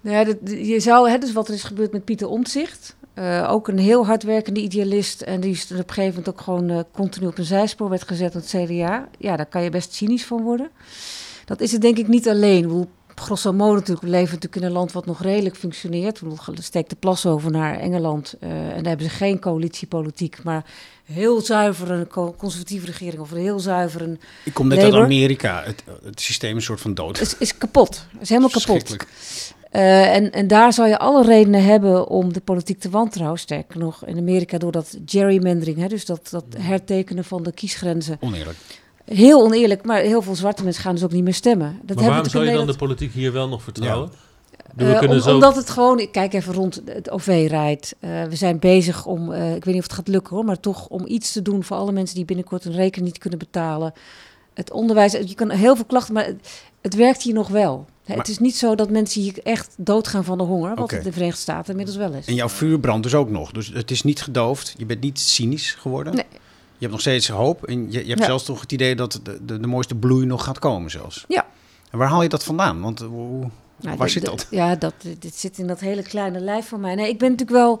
Nou Ja, dat, je zou, hè, dus wat er is gebeurd met Pieter Omtzigt. eh, ook een heel hardwerkende idealist. En die is er op een gegeven moment ook gewoon eh, continu op een zijspoor werd gezet door het CDA. Ja, daar kan je best cynisch van worden. Dat is het denk ik niet alleen. Grosso modo natuurlijk, we leven natuurlijk in een land wat nog redelijk functioneert. Ik bedoel, steek de plas over naar Engeland. eh, en daar hebben ze geen coalitiepolitiek. Maar heel zuiver een co- conservatieve regering of een heel zuiver een... Ik kom net uit Amerika. Het, het systeem is een soort van dood. is, is kapot. is helemaal kapot. Eh, en, en daar zou je alle redenen hebben om de politiek te wantrouwen. Sterker nog, in Amerika door dat gerrymandering, hè, dus dat, dat hertekenen van de kiesgrenzen. Oneerlijk. Heel oneerlijk, maar heel veel zwarte mensen gaan dus ook niet meer stemmen. Dat maar waarom zou je dan de politiek hier wel nog vertrouwen? Ja. Om- zo... Omdat het gewoon, ik kijk even rond het OV rijdt. Eh, we zijn bezig om, eh, ik weet niet of het gaat lukken hoor, maar toch om iets te doen voor alle mensen die binnenkort een rekening niet kunnen betalen. Het onderwijs, je kan heel veel klachten, maar het, het werkt hier nog wel. Maar- het is niet zo dat mensen hier echt doodgaan van de honger, wat het in de Verenigde Staten inmiddels wel is. En jouw vuur brandt dus ook nog. Dus het is niet gedoofd. Je bent niet cynisch geworden. Nee. Je hebt nog steeds hoop. En je, je hebt Ja. zelfs toch het idee dat de, de, de mooiste bloei nog gaat komen zelfs. Ja. En waar haal je dat vandaan? Want eh, hoe, Nou, waar zit dat? Ja, dat, dit zit in dat hele kleine lijf van mij. Nee, ik ben natuurlijk wel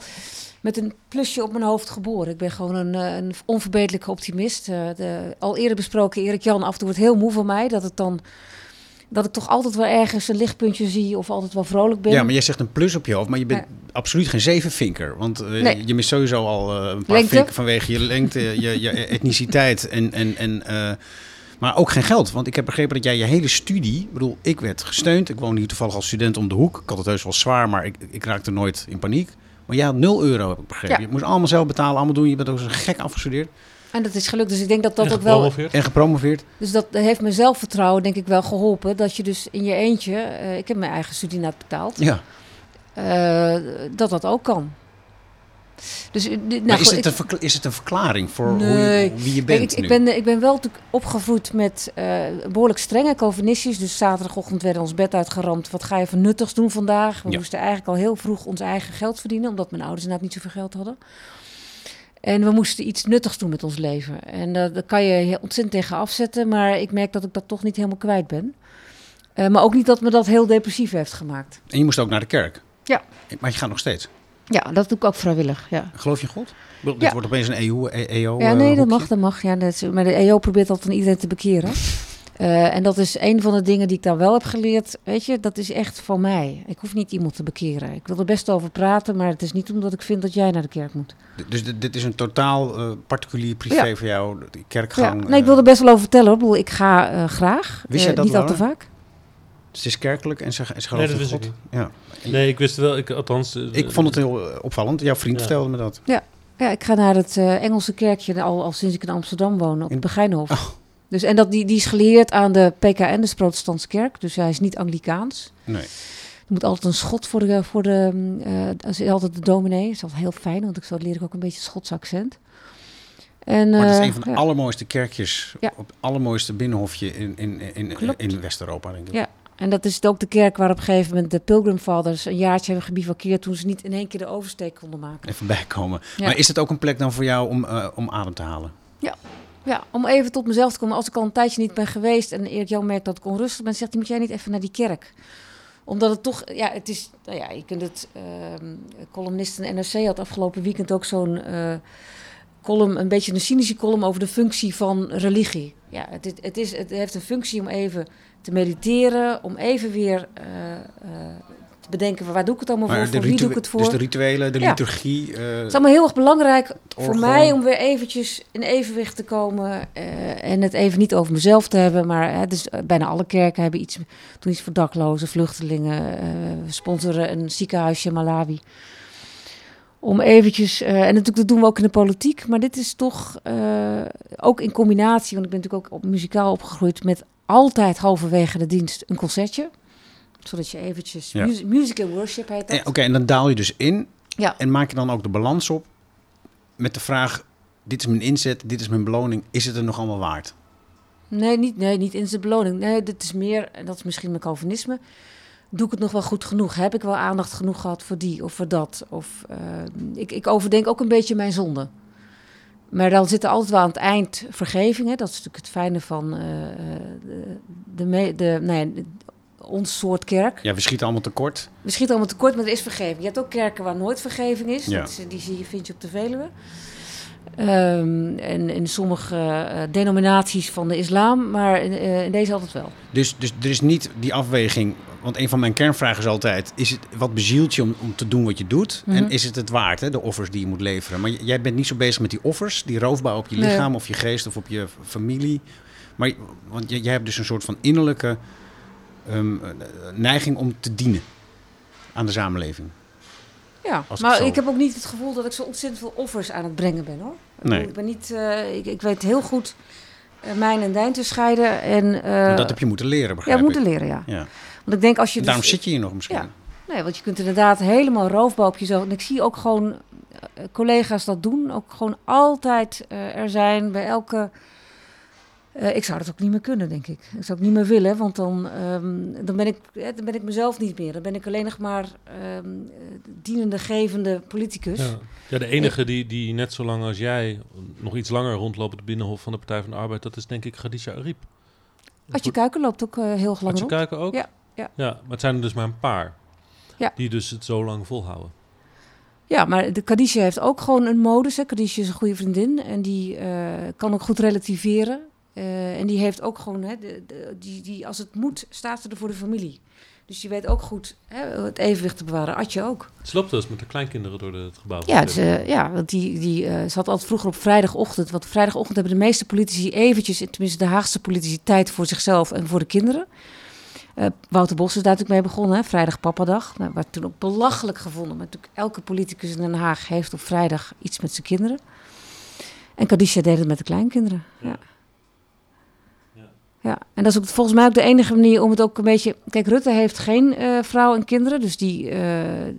met een plusje op mijn hoofd geboren. Ik ben gewoon een, eh, een onverbeterlijke optimist. Eh, de, al eerder besproken, Erik Jan, af en toe wordt het heel moe van mij. Dat het dan... Dat ik toch altijd wel ergens een lichtpuntje zie of altijd wel vrolijk ben. Ja, maar jij zegt een plus op je hoofd, maar je bent Ja. absoluut geen zevenvinker. Want eh, Nee. je mist sowieso al eh, een paar Lengte. vinken vanwege je lengte, je, je <laughs> etniciteit en... en, en eh, maar ook geen geld, want ik heb begrepen dat jij je hele studie... Ik bedoel, ik werd gesteund. Ik woonde hier toevallig als student om de hoek. Ik had het heus wel zwaar, maar ik, ik raakte nooit in paniek. Maar jij had 0 euro, heb ik begrepen. Ja. Je moest allemaal zelf betalen, allemaal doen. Je bent ook zo'n gek afgestudeerd En dat is gelukt. Dus ik denk dat dat en ook wel... en gepromoveerd. Dus dat heeft mijn zelfvertrouwen denk ik wel geholpen. Dat je dus in je eentje... eh, ik heb mijn eigen studie net betaald. Ja. eh, dat dat ook kan. Dus, eh, nou, maar is goed, het, ik- een is het een verklaring voor hoe je, wie je bent ik, ik, nu? ben, eh, ik ben wel natuurlijk opgevoed met eh, behoorlijk strenge Calvinistisch. Dus zaterdagochtend werden ons bed uitgeramd. Wat ga je voor nuttigs doen vandaag? We Ja. moesten eigenlijk al heel vroeg ons eigen geld verdienen. Omdat mijn ouders inderdaad niet zoveel geld hadden. En we moesten iets nuttigs doen met ons leven. En uh, daar kan je heel ontzettend tegen afzetten. Maar ik merk dat ik dat toch niet helemaal kwijt ben. Uh, maar ook niet dat me dat heel depressief heeft gemaakt. En je moest ook naar de kerk? Ja. Maar je gaat nog steeds? Ja, dat doe ik ook vrijwillig, ja. Geloof je in God? Dit Ja. wordt opeens een EU, E- EO Ja, eh, nee, dat hoekje. mag, dat mag. Ja, dat maar de EO probeert altijd iedereen te bekeren. Uh, en dat is een van de dingen die ik daar wel heb geleerd. Weet je, dat is echt van mij. Ik hoef niet iemand te bekeren. Ik wil er best over praten, maar het is niet omdat ik vind dat jij naar de kerk moet. Dus dit, dit is een totaal uh, particulier privé ja. voor jou, de kerkgang? Ja. Nee, ik wil er best wel over vertellen. Hoor. Ik, bedoel, ik ga uh, graag. Wist jij dat niet al te vaak. Dus het is kerkelijk en ze, ze nee, dat wist God. Ik ja. Nee, ik wist wel. Ik, althans, uh, ik vond het heel opvallend. Jouw vriend ja. vertelde me dat. Ja. Ja, ik ga naar het uh, Engelse kerkje al, al sinds ik in Amsterdam woon, op het Begijnhof. Oh. Dus, en dat, die, die is geleerd aan de PKN, dus Protestantse Kerk. Dus hij is niet Anglikaans. Nee. Er moet altijd een schot voor de, voor de uh, is altijd de dominee. Dat is altijd heel fijn, want ik, zo leer ik ook een beetje Schots accent. En, maar het is een van de ja. allermooiste kerkjes, ja. op het allermooiste binnenhofje in, in, in, in, in West-Europa, denk ik. Ja, en dat is ook de kerk waar op een gegeven moment de Pilgrim Fathers een jaartje hebben gebivakkeerd toen ze niet in één keer de oversteek konden maken. Even bijkomen. Ja. Maar is het ook een plek dan voor jou om, uh, om adem te halen? Ja. Ja, om even tot mezelf te komen. Als ik al een tijdje niet ben geweest en Erik Jan merkt dat ik onrustig ben, zegt hij, moet jij niet even naar die kerk? Omdat het toch, ja, het is, nou ja, je kunt het, ehm columnist in NRC had afgelopen weekend ook zo'n eh, column, een beetje een cynische column over de functie van religie. Ja, het, het, is, het heeft een functie om even te mediteren, om even weer eh, bedenken, waar doe ik het allemaal voor, voor wie doe ik het voor? Dus de rituelen, de Ja. liturgie. eh, Het is allemaal heel erg belangrijk voor mij om weer eventjes in evenwicht te komen. eh, en het even niet over mezelf te hebben. Maar hè, dus, eh, bijna alle kerken hebben iets, doen iets voor daklozen, vluchtelingen. sponsoren een ziekenhuisje in Malawi. Om eventjes, en natuurlijk dat doen we ook in de politiek. Maar dit is toch ook in combinatie, want ik ben natuurlijk ook op, muzikaal opgegroeid met altijd halverwege de dienst een concertje. Zodat je eventjes, Ja. music, music and worship heet dat. Oké, en dan daal je dus in. Ja. En maak je dan ook de balans op met de vraag: dit is mijn inzet, dit is mijn beloning, is het er nog allemaal waard? Nee, niet, nee, niet in zijn beloning. Nee, dit is meer, en dat is misschien mijn Calvinisme. Doe ik het nog wel goed genoeg? Heb ik wel aandacht genoeg gehad voor die of voor dat? Of, eh, ik, ik overdenk ook een beetje mijn zonde. Maar dan zit er altijd wel aan het eind vergeving. Hè? Dat is natuurlijk het fijne van eh, eh, de, de, de, nee, de- ons soort kerk. Ja, we schieten allemaal tekort. We schieten allemaal tekort, maar er is vergeving. Je hebt ook kerken waar nooit vergeving is. Ja. Dat is- die zie je, vind je op de Veluwe. Ehm, en in sommige eh, denominaties van de islam, maar in, eh, in deze altijd wel. Dus, dus er is niet die afweging. Want een van mijn kernvragen is altijd: is het, wat bezielt je om, om te doen wat je doet? Mhm. En is het het waard, hè, de offers die je moet leveren? Maar jij bent niet zo bezig met die offers, die roofbouw op je Nee. lichaam of je geest of op je familie. Maar want jij, jij hebt dus een soort van innerlijke ehm, eh, neiging om te dienen aan de samenleving. Ja, Als ik maar zo- ik heb ook niet het gevoel dat ik zo ontzettend veel offers aan het brengen ben hoor. Ik Nee. Ik ben niet, eh, ik, ik weet heel goed eh, mijn en dijn te scheiden. En, dat heb je moeten leren, ja, begrijp we moeten ik. leren, ja. Ja. Want ik denk als je. Daarom dus- zit je hier nog misschien. Ja. Nee, want je kunt inderdaad helemaal roofbouw op jezelf. En ik zie ook gewoon collega's dat doen. Ook gewoon altijd er zijn bij elke. Eh, ik zou dat ook niet meer kunnen, denk ik. Ik zou het niet meer willen, want dan, ehm, dan, ben ik, eh, dan ben ik mezelf niet meer. Dan ben ik alleen nog maar ehm, eh, dienende, gevende politicus. Ja. ja, de enige die, die net zo lang als jij nog iets langer rondloopt op het Binnenhof van de Partij van de Arbeid, dat is denk ik Khadija Ariep. Adje Kuiken loopt ook eh, heel lang Adje. Kuiken ook? Ja, ja. maar het zijn er dus maar een paar. Ja. Die dus het zo lang volhouden. Ja, maar de Kadisha heeft ook gewoon een modus. Hè. Kadisha is een goede vriendin en die kan ook goed relativeren. Eh, en die heeft ook gewoon, hè, de, de- die, die, als het moet, staat ze er voor de familie. Dus die weet ook goed hè, het evenwicht te bewaren. Atje ook. Ze loopt dus met de kleinkinderen door de, het gebouw. Ja, het eh, ja want die, die eh, ze had altijd vroeger op vrijdagochtend. Want vrijdagochtend hebben de meeste politici eventjes, tenminste de Haagse politici, tijd voor zichzelf en voor de kinderen. Wouter Bos is daar natuurlijk mee begonnen, hè, vrijdag papadag. Nou, werd toen ook belachelijk gevonden. Maar natuurlijk elke politicus in Den Haag heeft op vrijdag iets met zijn kinderen. En Kadisha deed het met de kleinkinderen. Ja. Ja. Ja. En dat is ook volgens mij ook de enige manier om het ook een beetje. Kijk, Rutte heeft geen eh, vrouw en kinderen, dus die, eh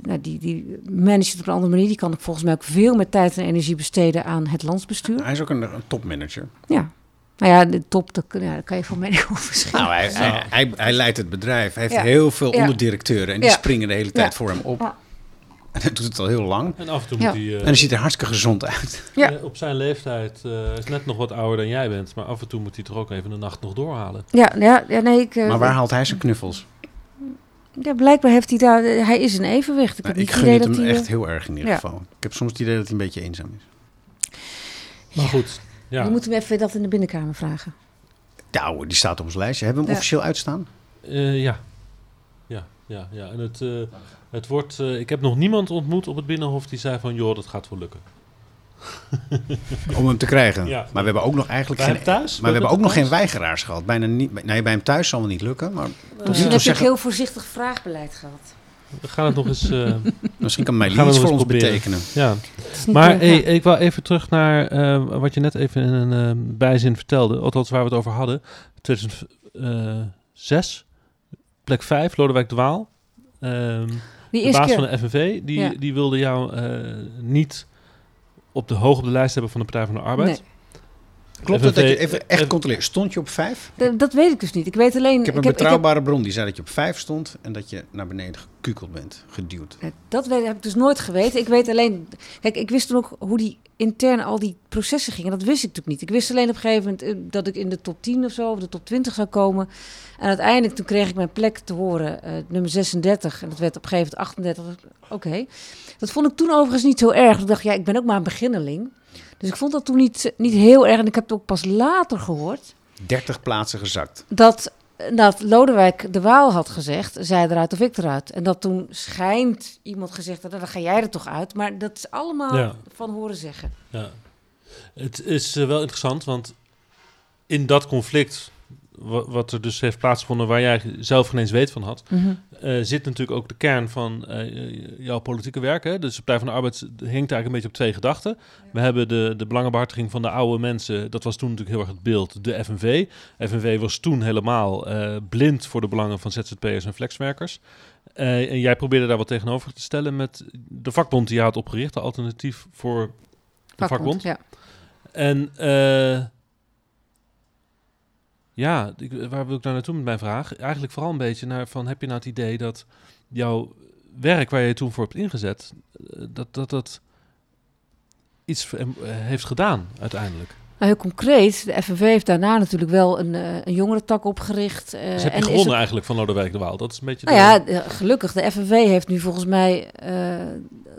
nou, die, die managt het op een andere manier. Die kan ook volgens mij ook veel meer tijd en energie besteden aan het landsbestuur. Hij is ook een, een topmanager. Ja. Nou ja, de top, daar, ja, kan je van mening over verschillen. Nou, hij, hij, hij, hij leidt het bedrijf. Hij heeft Ja. heel veel Ja. onderdirecteuren en die Ja. springen de hele tijd Ja. voor hem op. En hij doet het al heel lang. En af en toe Ja. moet hij... eh, En hij ziet er hartstikke gezond uit. Ja. eh, op zijn leeftijd eh, hij is net nog wat ouder dan jij bent. Maar af en toe moet hij toch ook even de nacht nog doorhalen. Ja, ja, ja nee, ik, eh, Maar waar haalt hij zijn knuffels? ja, blijkbaar heeft hij daar, hij is in evenwicht. Ik Nou, heb ik gun het hem hij... echt heel erg in ieder ja. geval. Ik heb soms het idee dat hij een beetje eenzaam is. Maar goed, ja. Je moet hem even dat in de binnenkamer vragen. Nou, die staat op ons lijstje. Hebben we hem Ja. officieel uitstaan? Eh, ja. Ja, ja. En het, eh, het wordt... eh, ik heb nog niemand ontmoet op het Binnenhof die zei van... joh, dat gaat wel lukken. <laughs> Om hem te krijgen. Ja. Maar we hebben ook nog eigenlijk Bij geen... hem thuis? Maar we hebben ook nog geen weigeraars gehad. Bijna niet, nee, bij hem thuis zal het niet lukken. Maar Misschien toe heb zeggen- heel voorzichtig vraagbeleid gehad. We gaan het nog eens... eh, <laughs> misschien kan we iets nog voor ons eens proberen. betekenen. ja. Maar eh, hey, ik wil even terug naar eh, wat je net even in een eh, bijzin vertelde. Althans, waar we het over hadden. 2006, plek 5, Lodewijk de Waal. Ehm, Die de baas keer. van de FNV, die, Ja. die wilde jou eh, niet op de hoog op de lijst hebben van de Partij van de Arbeid. Nee. Klopt het dat je even echt controleert? Stond je op vijf? Dat weet ik dus niet. Ik weet alleen... Ik heb een betrouwbare bron die zei dat je op vijf stond en dat je naar beneden gekukeld bent, geduwd. Dat weet, heb ik dus nooit geweten. Ik weet alleen... Kijk, ik wist toen ook hoe die intern al die processen gingen. Dat wist ik natuurlijk niet. Ik wist alleen op een gegeven moment eh, dat ik in de top 10 of zo... of de top 20 zou komen. En uiteindelijk toen kreeg ik mijn plek te horen. eh, nummer 36. En dat werd op een gegeven moment 38. Oké. Dat vond ik toen overigens niet zo erg. Ik dacht, ja, ik ben ook maar een beginneling. Dus ik vond dat toen niet, niet heel erg. En ik heb het ook pas later gehoord... 30 plaatsen gezakt. dat, dat Lodewijk de Waal had gezegd, zij eruit of ik eruit. En dat toen schijnt iemand gezegd had, dan ga jij er toch uit. Maar dat is allemaal Ja. van horen zeggen. Ja. Het is eh, wel interessant, want in dat conflict, wat er dus heeft plaatsgevonden, waar jij zelf geen eens weet van had, eh, zit natuurlijk ook de kern van eh, jouw politieke werk. Hè? Dus de Partij van de Arbeid hinkt eigenlijk een beetje op twee gedachten. We hebben de, de belangenbehartiging van de oude mensen. Dat was toen natuurlijk heel erg het beeld. De FNV. FNV was toen helemaal eh, blind voor de belangen van ZZP'ers en flexwerkers. Eh, en jij probeerde daar wat tegenover te stellen met de vakbond die je had opgericht. De alternatief voor de vakbond. Ja. En eh, ja, waar wil ik nou naartoe met mijn vraag? Eigenlijk vooral een beetje naar van, heb je nou het idee dat jouw werk waar je je toen voor hebt ingezet, eh, dat dat, dat iets eh, heeft gedaan uiteindelijk? Nou, heel concreet, de FNV heeft daarna natuurlijk wel een, eh een jongerentak opgericht. eh, Dus heb je en is gewonnen ook- eigenlijk van Lodewijk de Waal? Dat is een beetje Nou de- ja, eh, gelukkig. De FNV heeft nu volgens mij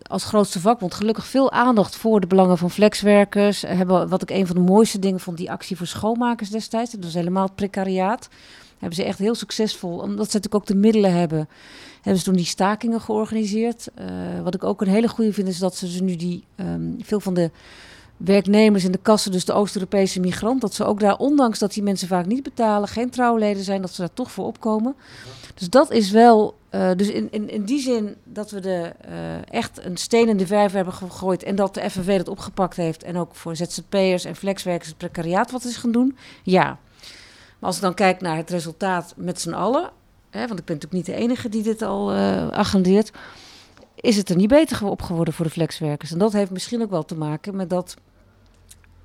als grootste vakbond gelukkig veel aandacht voor de belangen van flexwerkers. Hebben, wat ik een van de mooiste dingen vond, die actie voor schoonmakers destijds. Dat was helemaal het precariaat. Hebben ze echt heel succesvol, omdat ze natuurlijk ook de middelen hebben, hebben ze toen die stakingen georganiseerd. Wat ik ook een hele goede vind, is dat ze dus nu die, ehm, veel van de werknemers in de kassen, dus de Oost-Europese migrant, dat ze ook daar, ondanks dat die mensen vaak niet betalen, geen trouwleden zijn, dat ze daar toch voor opkomen. Dus dat is wel, eh, dus in, in, in die zin dat we de, eh, echt een steen in de vijver hebben gegooid en dat de FNV dat opgepakt heeft en ook voor ZZP'ers en flexwerkers het precariaat wat is gaan doen, ja. Maar als ik dan kijk naar het resultaat met z'n allen, hè, want ik ben natuurlijk niet de enige die dit al eh, agendeert, is het er niet beter op geworden voor de flexwerkers. En dat heeft misschien ook wel te maken met dat,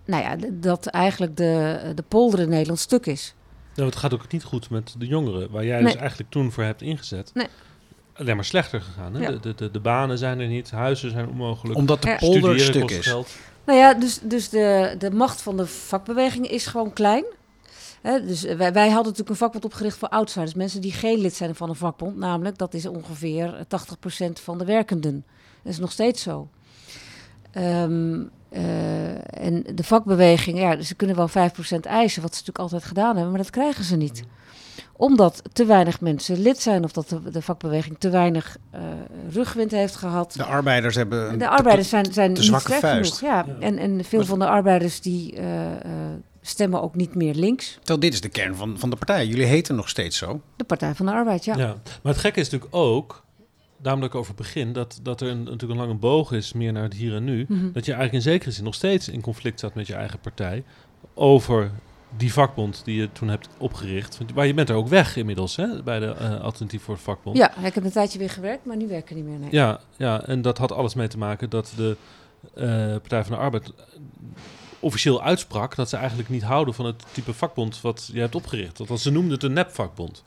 nou ja, dat eigenlijk de, de polder in Nederland stuk is. Nou, het gaat ook niet goed met de jongeren, waar jij Nee. dus eigenlijk toen voor hebt ingezet. Nee. Alleen maar slechter gegaan. Hè? Ja. De, de, de, de banen zijn er niet, huizen zijn onmogelijk. Omdat de Ja. polder Studeren stuk kost is. geld. Nou ja, dus, dus de, de macht van de vakbeweging is gewoon klein. Hè, dus wij, wij hadden natuurlijk een vakbond opgericht voor outsiders. Mensen die geen lid zijn van een vakbond. Namelijk, dat is ongeveer 80% van de werkenden. Dat is nog steeds zo. Ehm, eh, en de vakbeweging, ja, ze kunnen wel 5% eisen, wat ze natuurlijk altijd gedaan hebben, maar dat krijgen ze niet. Omdat te weinig mensen lid zijn of dat de, de vakbeweging te weinig eh, rugwind heeft gehad. De arbeiders hebben... een De arbeiders zijn, zijn te zwakke vuist. genoeg. Ja. En, en veel van de arbeiders die eh, eh, stemmen ook niet meer links. Terwijl dit is de kern van, van de partij. Jullie heten nog steeds zo. De Partij van de Arbeid, ja. Ja. maar het gekke is natuurlijk ook, daarom dat ik over begin, dat, dat er een, natuurlijk een lange boog is meer naar het hier en nu. Mhm. Dat je eigenlijk in zekere zin nog steeds in conflict zat met je eigen partij over die vakbond die je toen hebt opgericht. Maar je bent er ook weg inmiddels, hè, bij de eh, Alternatief voor het Vakbond. Ja, ik heb een tijdje weer gewerkt, maar nu werken niet meer. Nee. Ja, ja, en dat had alles mee te maken dat de eh, Partij van de Arbeid officieel uitsprak dat ze eigenlijk niet houden van het type vakbond wat je hebt opgericht. Want ze noemden het een nepvakbond.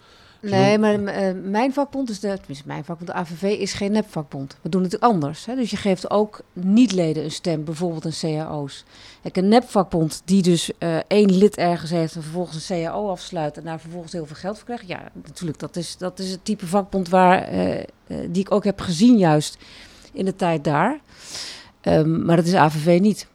Nee, maar eh, mijn vakbond, is de, tenminste mijn vakbond, de AVV, is geen nepvakbond. We doen het anders. Hè? Dus je geeft ook niet-leden een stem, bijvoorbeeld een cao's. Kijk, een nepvakbond die dus eh, één lid ergens heeft en vervolgens een cao afsluit en daar vervolgens heel veel geld voor krijgt. Ja, natuurlijk, dat is, dat is het type vakbond waar, eh, die ik ook heb gezien juist in de tijd daar. Ehm, maar dat is AVV niet.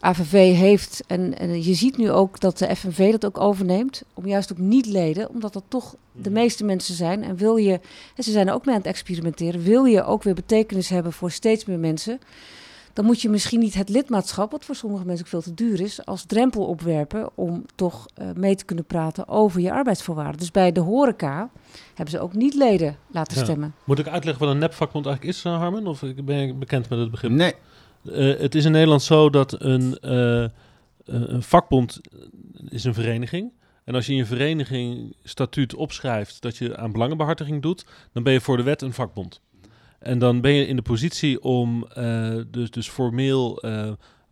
AVV heeft, en, en je ziet nu ook dat de FNV dat ook overneemt, om juist ook niet-leden, omdat dat toch de meeste mensen zijn. En wil je, en ze zijn er ook mee aan het experimenteren, wil je ook weer betekenis hebben voor steeds meer mensen, dan moet je misschien niet het lidmaatschap, wat voor sommige mensen ook veel te duur is, als drempel opwerpen om toch eh, mee te kunnen praten over je arbeidsvoorwaarden. Dus bij de horeca hebben ze ook niet-leden laten Ja. stemmen. Moet ik uitleggen wat een nepvakbond eigenlijk is, eh, Harmen? Of ben je bekend met het begrip? Nee, Eh, het is in Nederland zo dat een, eh, een vakbond is een vereniging. En als je in je vereniging statuut opschrijft dat je aan belangenbehartiging doet, dan ben je voor de wet een vakbond. En dan ben je in de positie om dus, dus formeel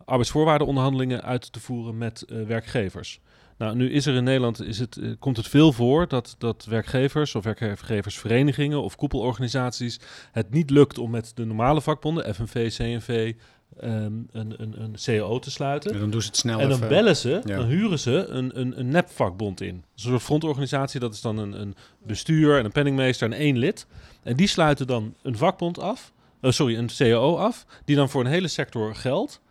arbeidsvoorwaardenonderhandelingen uit te voeren met werkgevers. Nou, nu is er in Nederland is het, komt het veel voor dat, dat werkgevers of werkgeversverenigingen of koepelorganisaties het niet lukt om met de normale vakbonden, FNV, CNV, ehm, een, een, een CAO te sluiten. En dan doen ze het snel En dan even. bellen ze, Ja. dan huren ze een, een, een nepvakbond in. Een soort frontorganisatie, dat is dan een, een bestuur en een penningmeester en één lid. En die sluiten dan een vakbond af, eh, sorry, een CAO af, die dan voor een hele sector geldt.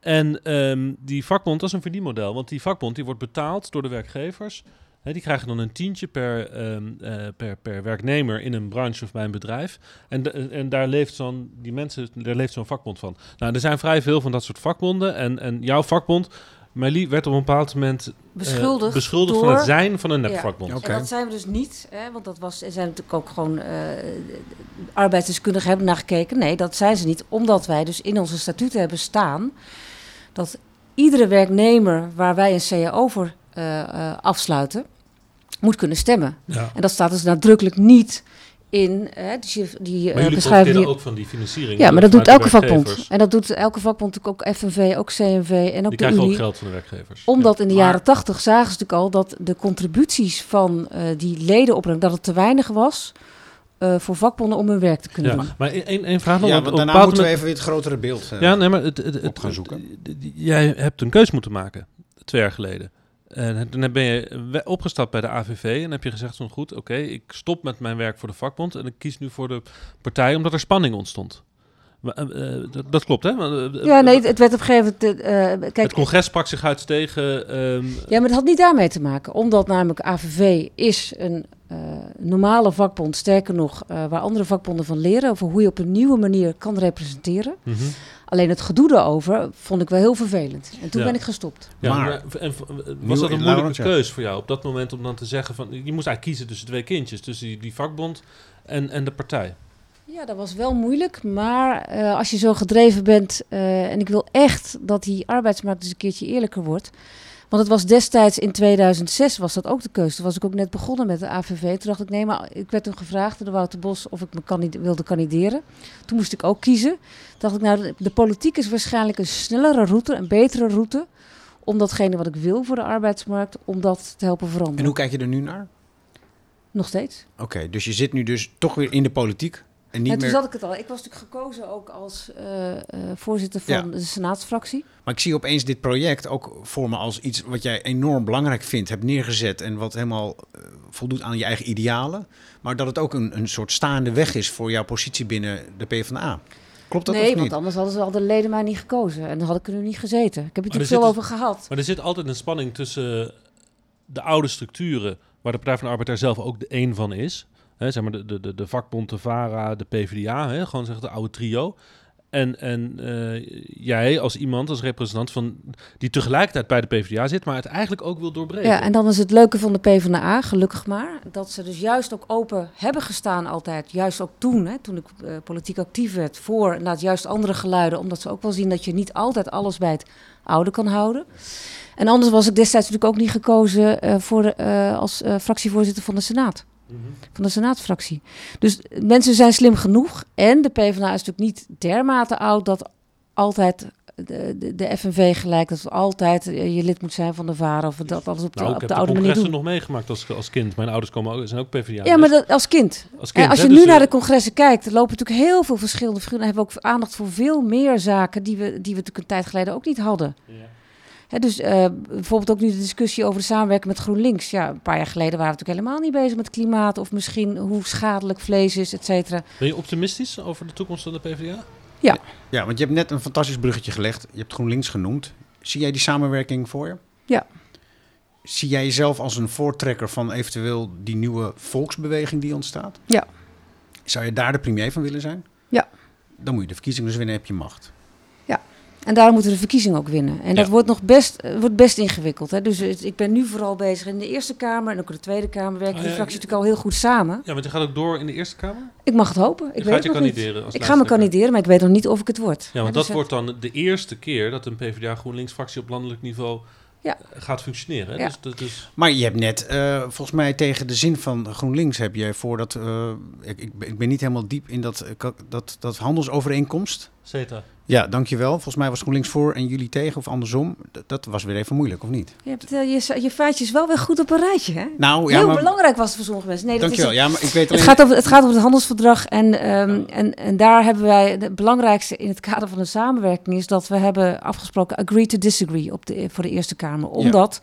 En ehm, die vakbond, dat is een verdienmodel, want die vakbond die wordt betaald door de werkgevers. Hè, die krijgen dan een tientje per, ehm, eh, per, per werknemer in een branche of bij een bedrijf. En, de- en daar leeft zo'n, die mensen, daar leeft zo'n vakbond van. Nou, er zijn vrij veel van dat soort vakbonden. En, en jouw vakbond, Marlie, werd op een bepaald moment eh, Beschuldigd, beschuldigd door... van het zijn van een Ja. nepvakbond. En dat zijn we dus niet, hè, want dat was, er zijn natuurlijk ook gewoon eh arbeidsdeskundigen hebben naar gekeken. Nee, dat zijn ze niet, omdat wij dus in onze statuten hebben staan dat iedere werknemer waar wij een CAO voor eh, eh, afsluiten, moet kunnen stemmen. Ja. En dat staat dus nadrukkelijk niet in hè, dus je- die Maar eh, jullie beschrijving. profiteren die- ook van die financiering. ja, maar dat doet elke vakbond. En dat doet elke vakbond natuurlijk ook FNV, ook CNV en ook Die de krijgen ook Unie. geld van de werkgevers. Omdat in de jaren tachtig zagen ze natuurlijk al dat de contributies van eh, die ledenopbrengst, dat het te weinig was eh, voor vakbonden om hun werk te kunnen Ja. doen. Maar één één vraag nog. Ja, want daarna moeten we even weer het grotere beeld eh, Ja, nee, maar het, het, het, op gaan zoeken. het- jij hebt een keus moeten maken, twee jaar geleden. En toen ben je opgestapt bij de AVV en heb je gezegd van goed, oké, ik stop met mijn werk voor de vakbond en ik kies nu voor de partij omdat er spanning ontstond. Eh, eh, dat, dat klopt, hè? Eh, Ja, nee, eh, het werd op een gegeven moment... eh, eh, het kijk, congres sprak zich uit tegen... ehm, ja, maar dat had niet daarmee te maken. Omdat namelijk AVV is een eh, normale vakbond, sterker nog, eh, waar andere vakbonden van leren over hoe je op een nieuwe manier kan representeren. mhm. Alleen het gedoe daarover vond ik wel heel vervelend. En toen Ja. ben ik gestopt. Ja, Maar- en, was dat een moeilijke keus voor jou op dat moment om dan te zeggen van... Je moest eigenlijk kiezen tussen twee kindjes, tussen die, die vakbond en, en de partij. Ja, dat was wel moeilijk. Maar eh, als je zo gedreven bent eh, en ik wil echt dat die arbeidsmarkt eens een keertje eerlijker wordt. Want het was destijds in 2006 was dat ook de keuze. Toen was ik ook net begonnen met de AVV. Toen dacht ik, nee, maar ik werd toen gevraagd door de Wouter Bos of ik me kandid- wilde kandideren. Toen moest ik ook kiezen. Toen dacht ik, nou, de, de politiek is waarschijnlijk een snellere route, een betere route. Om datgene wat ik wil voor de arbeidsmarkt, om dat te helpen veranderen. En hoe kijk je er nu naar? Nog steeds. Oké, dus je zit nu dus toch weer in de politiek en niet En toen meer... zat ik het al. Ik was natuurlijk gekozen ook als eh, eh, voorzitter van Ja. de senaatsfractie. Maar ik zie opeens dit project ook voor me als iets wat jij enorm belangrijk vindt, hebt neergezet en wat helemaal eh, voldoet aan je eigen idealen. Maar dat het ook een, een soort staande weg is voor jouw positie binnen de PvdA. Klopt dat nee, of want niet? anders hadden ze al de leden mij niet gekozen. En dan had ik er nu niet gezeten. Ik heb het er veel over gehad. Maar er zit altijd een spanning tussen de oude structuren, waar de Partij van de Arbeid daar zelf ook de één van is. Hè, zeg maar de, de, de, vakbond, de VARA, de PvdA, hè, gewoon zeg de oude trio. En, en eh, jij als iemand, als representant van die tegelijkertijd bij de PvdA zit, maar het eigenlijk ook wil doorbreken. Ja, en dan is het leuke van de PvdA, gelukkig maar, dat ze dus juist ook open hebben gestaan altijd. Juist ook toen, hè, toen ik eh, politiek actief werd, voor inderdaad juist andere geluiden. Omdat ze ook wel zien dat je niet altijd alles bij het oude kan houden. En anders was ik destijds natuurlijk ook niet gekozen eh, voor, als fractievoorzitter van de Senaat. Van de senaatsfractie. Dus mensen zijn slim genoeg. En de PvdA is natuurlijk niet dermate oud dat altijd de, de, de FNV gelijk, dat altijd je lid moet zijn van de VARA of dat alles op de, Nou, ik op heb de de oude manier congressen doen. nog meegemaakt als, als kind. Mijn ouders komen ook, zijn ook PvdA. Ja, maar dat, als kind. als En kind als hè, je dus, nu naar eh, de congressen kijkt, er lopen natuurlijk heel veel verschillende figuren. Hebben we ook aandacht voor veel meer zaken die we, die we natuurlijk een tijd geleden ook niet hadden. ja. Dus eh, bijvoorbeeld ook nu de discussie over de samenwerking met GroenLinks. Ja, een paar jaar geleden waren we natuurlijk helemaal niet bezig met klimaat of misschien hoe schadelijk vlees is, et cetera. Ben je optimistisch over de toekomst van de PvdA? Ja, want je hebt net een fantastisch bruggetje gelegd. Je hebt GroenLinks genoemd. Zie jij die samenwerking voor je? Ja. Zie jij jezelf als een voortrekker van eventueel die nieuwe volksbeweging die ontstaat? Ja. Zou je daar de premier van willen zijn? Ja. Dan moet je de verkiezingen dus winnen, heb je macht. En daarom moeten we de verkiezingen ook winnen. En dat Ja. wordt nog best, eh, wordt best ingewikkeld. Hè? Dus het- ik ben nu vooral bezig in de Eerste Kamer en ook in de Tweede Kamer werken Ah, de ja, ja. natuurlijk al heel goed samen. Ja, want je gaat ook door in de Eerste Kamer? Ik mag het hopen. Ik Je weet gaat het je nog niet. kandideren als Ik ga me kandideren, maar ik weet nog niet of ik het word. Ja, want dus dat wordt dan de eerste keer dat een PvdA-GroenLinks-fractie op landelijk niveau Ja. eh, gaat functioneren. hè? Ja. Dus, dat is, Maar je hebt net, eh, volgens mij tegen de zin van GroenLinks heb je voordat... eh ik, ik, ben- ik ben niet helemaal diep in dat, dat, dat handelsovereenkomst. CETA. Ja, dankjewel. Volgens mij was GroenLinks voor en jullie tegen of andersom. D- dat was weer even moeilijk, of niet? Je, hebt, eh, je, je feitjes wel weer goed op een rijtje, hè? Nou, ja, Heel maar... belangrijk was het voor sommige mensen. Nee, dat Dankjewel. is Ja, maar ik weet het, alleen... gaat over, het gaat over het handelsverdrag. En, ehm, en, en daar hebben wij... Het belangrijkste in het kader van de samenwerking... is dat we hebben afgesproken... agree to disagree op de, voor de Eerste Kamer. Omdat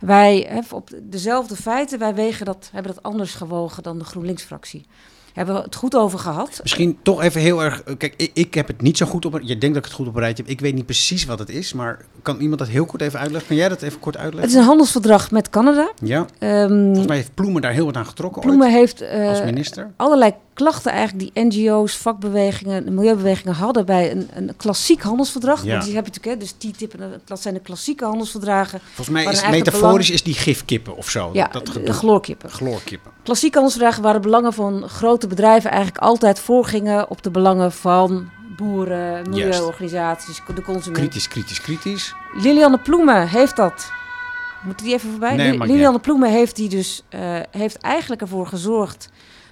wij hè, op dezelfde feiten... wij wegen dat, hebben dat anders gewogen dan de GroenLinks-fractie. Hebben we het goed over gehad. Misschien toch even heel erg... eh, Kijk, ik, ik heb het niet zo goed op... Je denkt dat ik het goed op een rijtje heb. Ik weet niet precies wat het is, maar kan iemand dat heel kort even uitleggen? Kan jij dat even kort Het uitleggen? is een handelsverdrag met Canada. Ja, Ehm, volgens mij heeft Ploemen daar heel wat aan getrokken Ploemen ooit, heeft eh, als minister. allerlei klachten eigenlijk die NGO's, vakbewegingen, de milieubewegingen hadden bij een, een klassiek handelsverdrag. Ja. Want die heb je natuurlijk, hè, dus TTIP, en dat zijn de klassieke handelsverdragen. Volgens mij is metaforisch is die gifkippen of zo. ja, dat de gedoe. chloorkippen. Chloorkippen. Klassieke handelsverdragen waar de belangen van grote bedrijven eigenlijk altijd voorgingen op de belangen van boeren, milieuorganisaties, de consument. Kritisch, kritisch, kritisch. Lilianne Ploemen heeft dat. Moet die even voorbij? Nee, niet Lilianne Ploemen heeft, die dus, eh, heeft eigenlijk ervoor gezorgd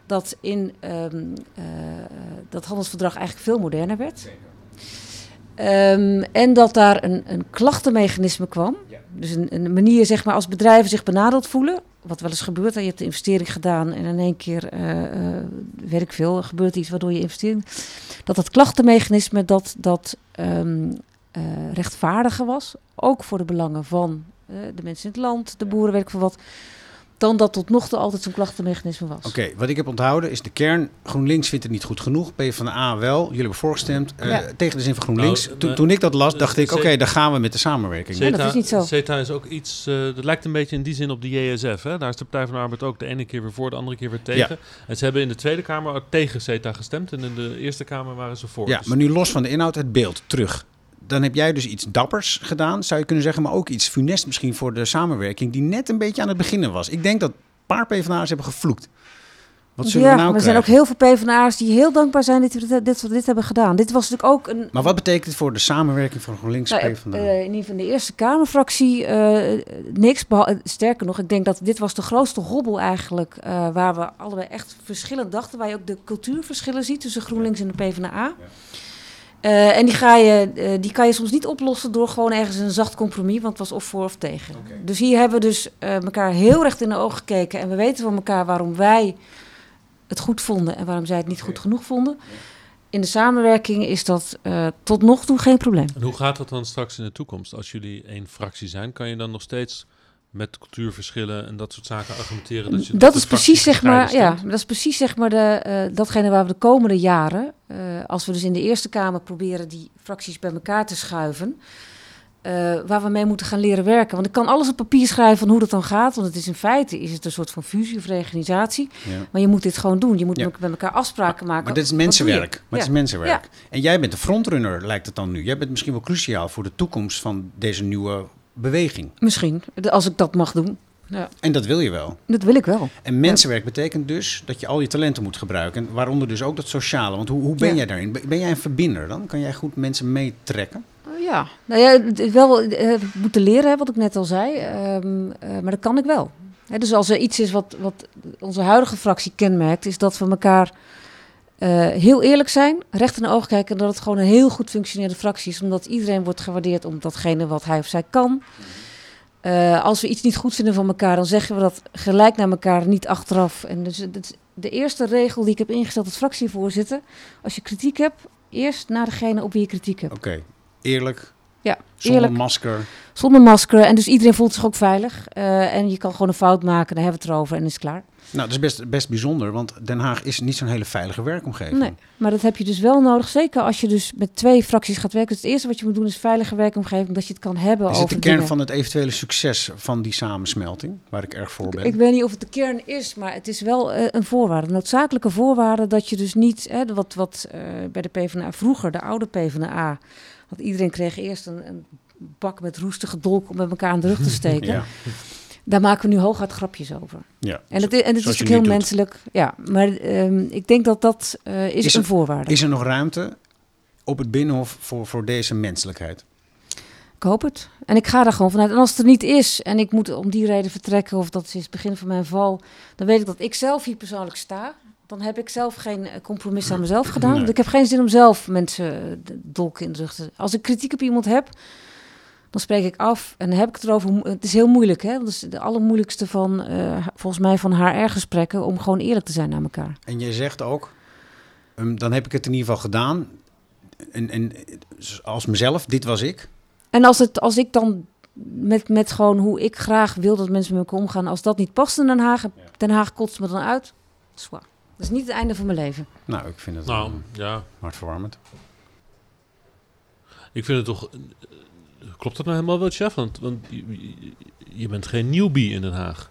dat in ehm, eh, dat handelsverdrag eigenlijk veel moderner werd. Ehm, en dat daar een, een klachtenmechanisme kwam. Dus een, een manier, zeg maar, als bedrijven zich benadeeld voelen. Wat wel eens gebeurt. Je hebt de investering gedaan en in één keer, eh, eh, weet ik veel, er gebeurt iets waardoor je investering. Dat dat klachtenmechanisme dat, dat ehm, eh, rechtvaardiger was. Ook voor de belangen van eh, de mensen in het land, de boeren, weet ik veel wat. Dan dat tot nog toe altijd zo'n klachtenmechanisme was. Oké, wat ik heb onthouden is de kern. GroenLinks vindt het niet goed genoeg. PvdA wel. Jullie hebben voorgestemd. eh, Ja. Tegen de zin van GroenLinks. Nou, toen, eh, toen ik dat las, eh, dacht ik, ze- oké, daar gaan we met de samenwerking. Nee, dat is niet zo. CETA is ook iets, eh, dat lijkt een beetje in die zin op de JSF. Hè? Daar is de Partij van de Arbeid ook de ene keer weer voor, de andere keer weer tegen. En ze hebben in de Tweede Kamer ook tegen CETA gestemd. En in de Eerste Kamer waren ze voor. Ja, Dus- maar nu los van de inhoud, het beeld terug. Dan heb jij dus iets dappers gedaan, zou je kunnen zeggen, maar ook iets funest misschien voor de samenwerking, die net een beetje aan het beginnen was. Ik denk dat een paar PvdA's hebben gevloekt. Wat zullen ja, we nou maar er zijn ook heel veel PvdA'ers die heel dankbaar zijn dat we dit, dit, dit hebben gedaan. Dit was natuurlijk ook een, Maar wat betekent het voor de samenwerking van GroenLinks Nou, PvdA? eh, in ieder geval de Eerste Kamerfractie eh, niks. eh, sterker nog, ik denk dat dit was de grootste hobbel eigenlijk... eh, waar we allebei echt verschillend dachten. Waar je ook de cultuurverschillen ziet tussen GroenLinks en de PvdA. Eh, en die, ga je, eh, die kan je soms niet oplossen door gewoon ergens een zacht compromis. Want het was of voor of tegen. Dus hier hebben we dus eh, elkaar heel recht in de ogen gekeken. En we weten van elkaar waarom wij het goed vonden... en waarom zij het niet goed genoeg vonden. In de samenwerking is dat eh, tot nog toe geen probleem. En hoe gaat dat dan straks in de toekomst? Als jullie één fractie zijn, kan je dan nog steeds met cultuurverschillen en dat soort zaken argumenteren? Dat, je, dat is precies zeg maar, ja, dat is precies zeg maar de, eh, datgene waar we de komende jaren, eh, als we dus in de Eerste Kamer proberen die fracties bij elkaar te schuiven, eh, waar we mee moeten gaan leren werken. Want ik kan alles op papier schrijven van hoe dat dan gaat, want het is in feite is het een soort van fusie of reorganisatie. Ja. Maar je moet dit gewoon doen. Je moet Ja. met elkaar afspraken maken. Maar dit is mensenwerk. Maar het is Ja. mensenwerk. En jij bent de frontrunner, lijkt het dan nu. Jij bent misschien wel cruciaal voor de toekomst van deze nieuwe beweging. Misschien, als ik dat mag doen. Ja, En dat wil je wel. dat wil ik wel. En mensenwerk betekent dus dat je al je talenten moet gebruiken. En waaronder dus ook dat sociale. Want hoe, hoe ben Ja. jij daarin? Ben jij een verbinder dan? Kan jij goed mensen meetrekken? Oh, Ja, nou ja, wel eh, moeten leren, hè, wat ik net al zei. Ehm, eh, maar dat kan ik wel. Hè, dus als er iets is wat, wat onze huidige fractie kenmerkt, is dat we elkaar eh, heel eerlijk zijn, recht in de ogen kijken en dat het gewoon een heel goed functionerende fractie is, omdat iedereen wordt gewaardeerd om datgene wat hij of zij kan. Eh, als we iets niet goed vinden van elkaar, dan zeggen we dat gelijk naar elkaar, niet achteraf. En dus de eerste regel die ik heb ingesteld als fractievoorzitter, als je kritiek hebt, eerst naar degene op wie je kritiek hebt. Oké, eerlijk, Ja, zonder eerlijk. masker. Zonder masker. En dus iedereen voelt zich ook veilig. Eh, en je kan gewoon een fout maken, daar hebben we het erover en is het klaar. Nou, dat is best, best bijzonder, want Den Haag is niet zo'n hele veilige werkomgeving. Nee, maar dat heb je dus wel nodig. Zeker als je dus met twee fracties gaat werken. Dus het eerste wat je moet doen is veilige werkomgeving. Dat je het kan hebben Is over het de kern dingen. van het eventuele succes van die samensmelting, waar ik erg voor ben? Ik weet niet of het de kern is, maar het is wel eh, een voorwaarde. Een noodzakelijke voorwaarde dat je dus niet... Hè, wat wat eh, bij de PvdA vroeger, de oude PvdA... Want iedereen kreeg eerst een, een bak met roestige dolk om met elkaar aan de rug te <laughs> steken. Ja, Daar maken we nu hooguit grapjes over. ja. En het, is- en het is nu heel doet. menselijk. Ja, maar ehm, ik denk dat dat eh, is, Is een het- voorwaarde. Is er nog ruimte op het Binnenhof voor, voor deze menselijkheid? Ik hoop het. En ik ga er gewoon vanuit. En als het er niet is en ik moet om die reden vertrekken, of dat is het begin van mijn val, dan weet ik dat ik zelf hier persoonlijk sta. dan heb ik zelf geen eh, compromis aan mezelf gedaan. Want ik heb geen zin om zelf mensen eh, dolk in de rug te... Als ik kritiek op iemand heb, dan spreek ik af en dan heb ik het erover. Het is heel moeilijk, hè? Dat is de allermoeilijkste van, eh, volgens mij, van HR-gesprekken... om gewoon eerlijk te zijn naar elkaar. En je zegt ook, ehm, dan heb ik het in ieder geval gedaan. En, en als mezelf, dit was ik. En als, het, als ik dan met, met gewoon hoe ik graag wil dat mensen met me omgaan... als dat niet past in Den Haag, Den Haag kotst me dan uit. Zwaar. Dat is niet het einde van mijn leven. Nou, ik vind het Nou, wel ja. hartverwarmend. Ik vind het toch... Klopt dat nou helemaal wel, chef? Want, want je, bent geen newbie in Den Haag.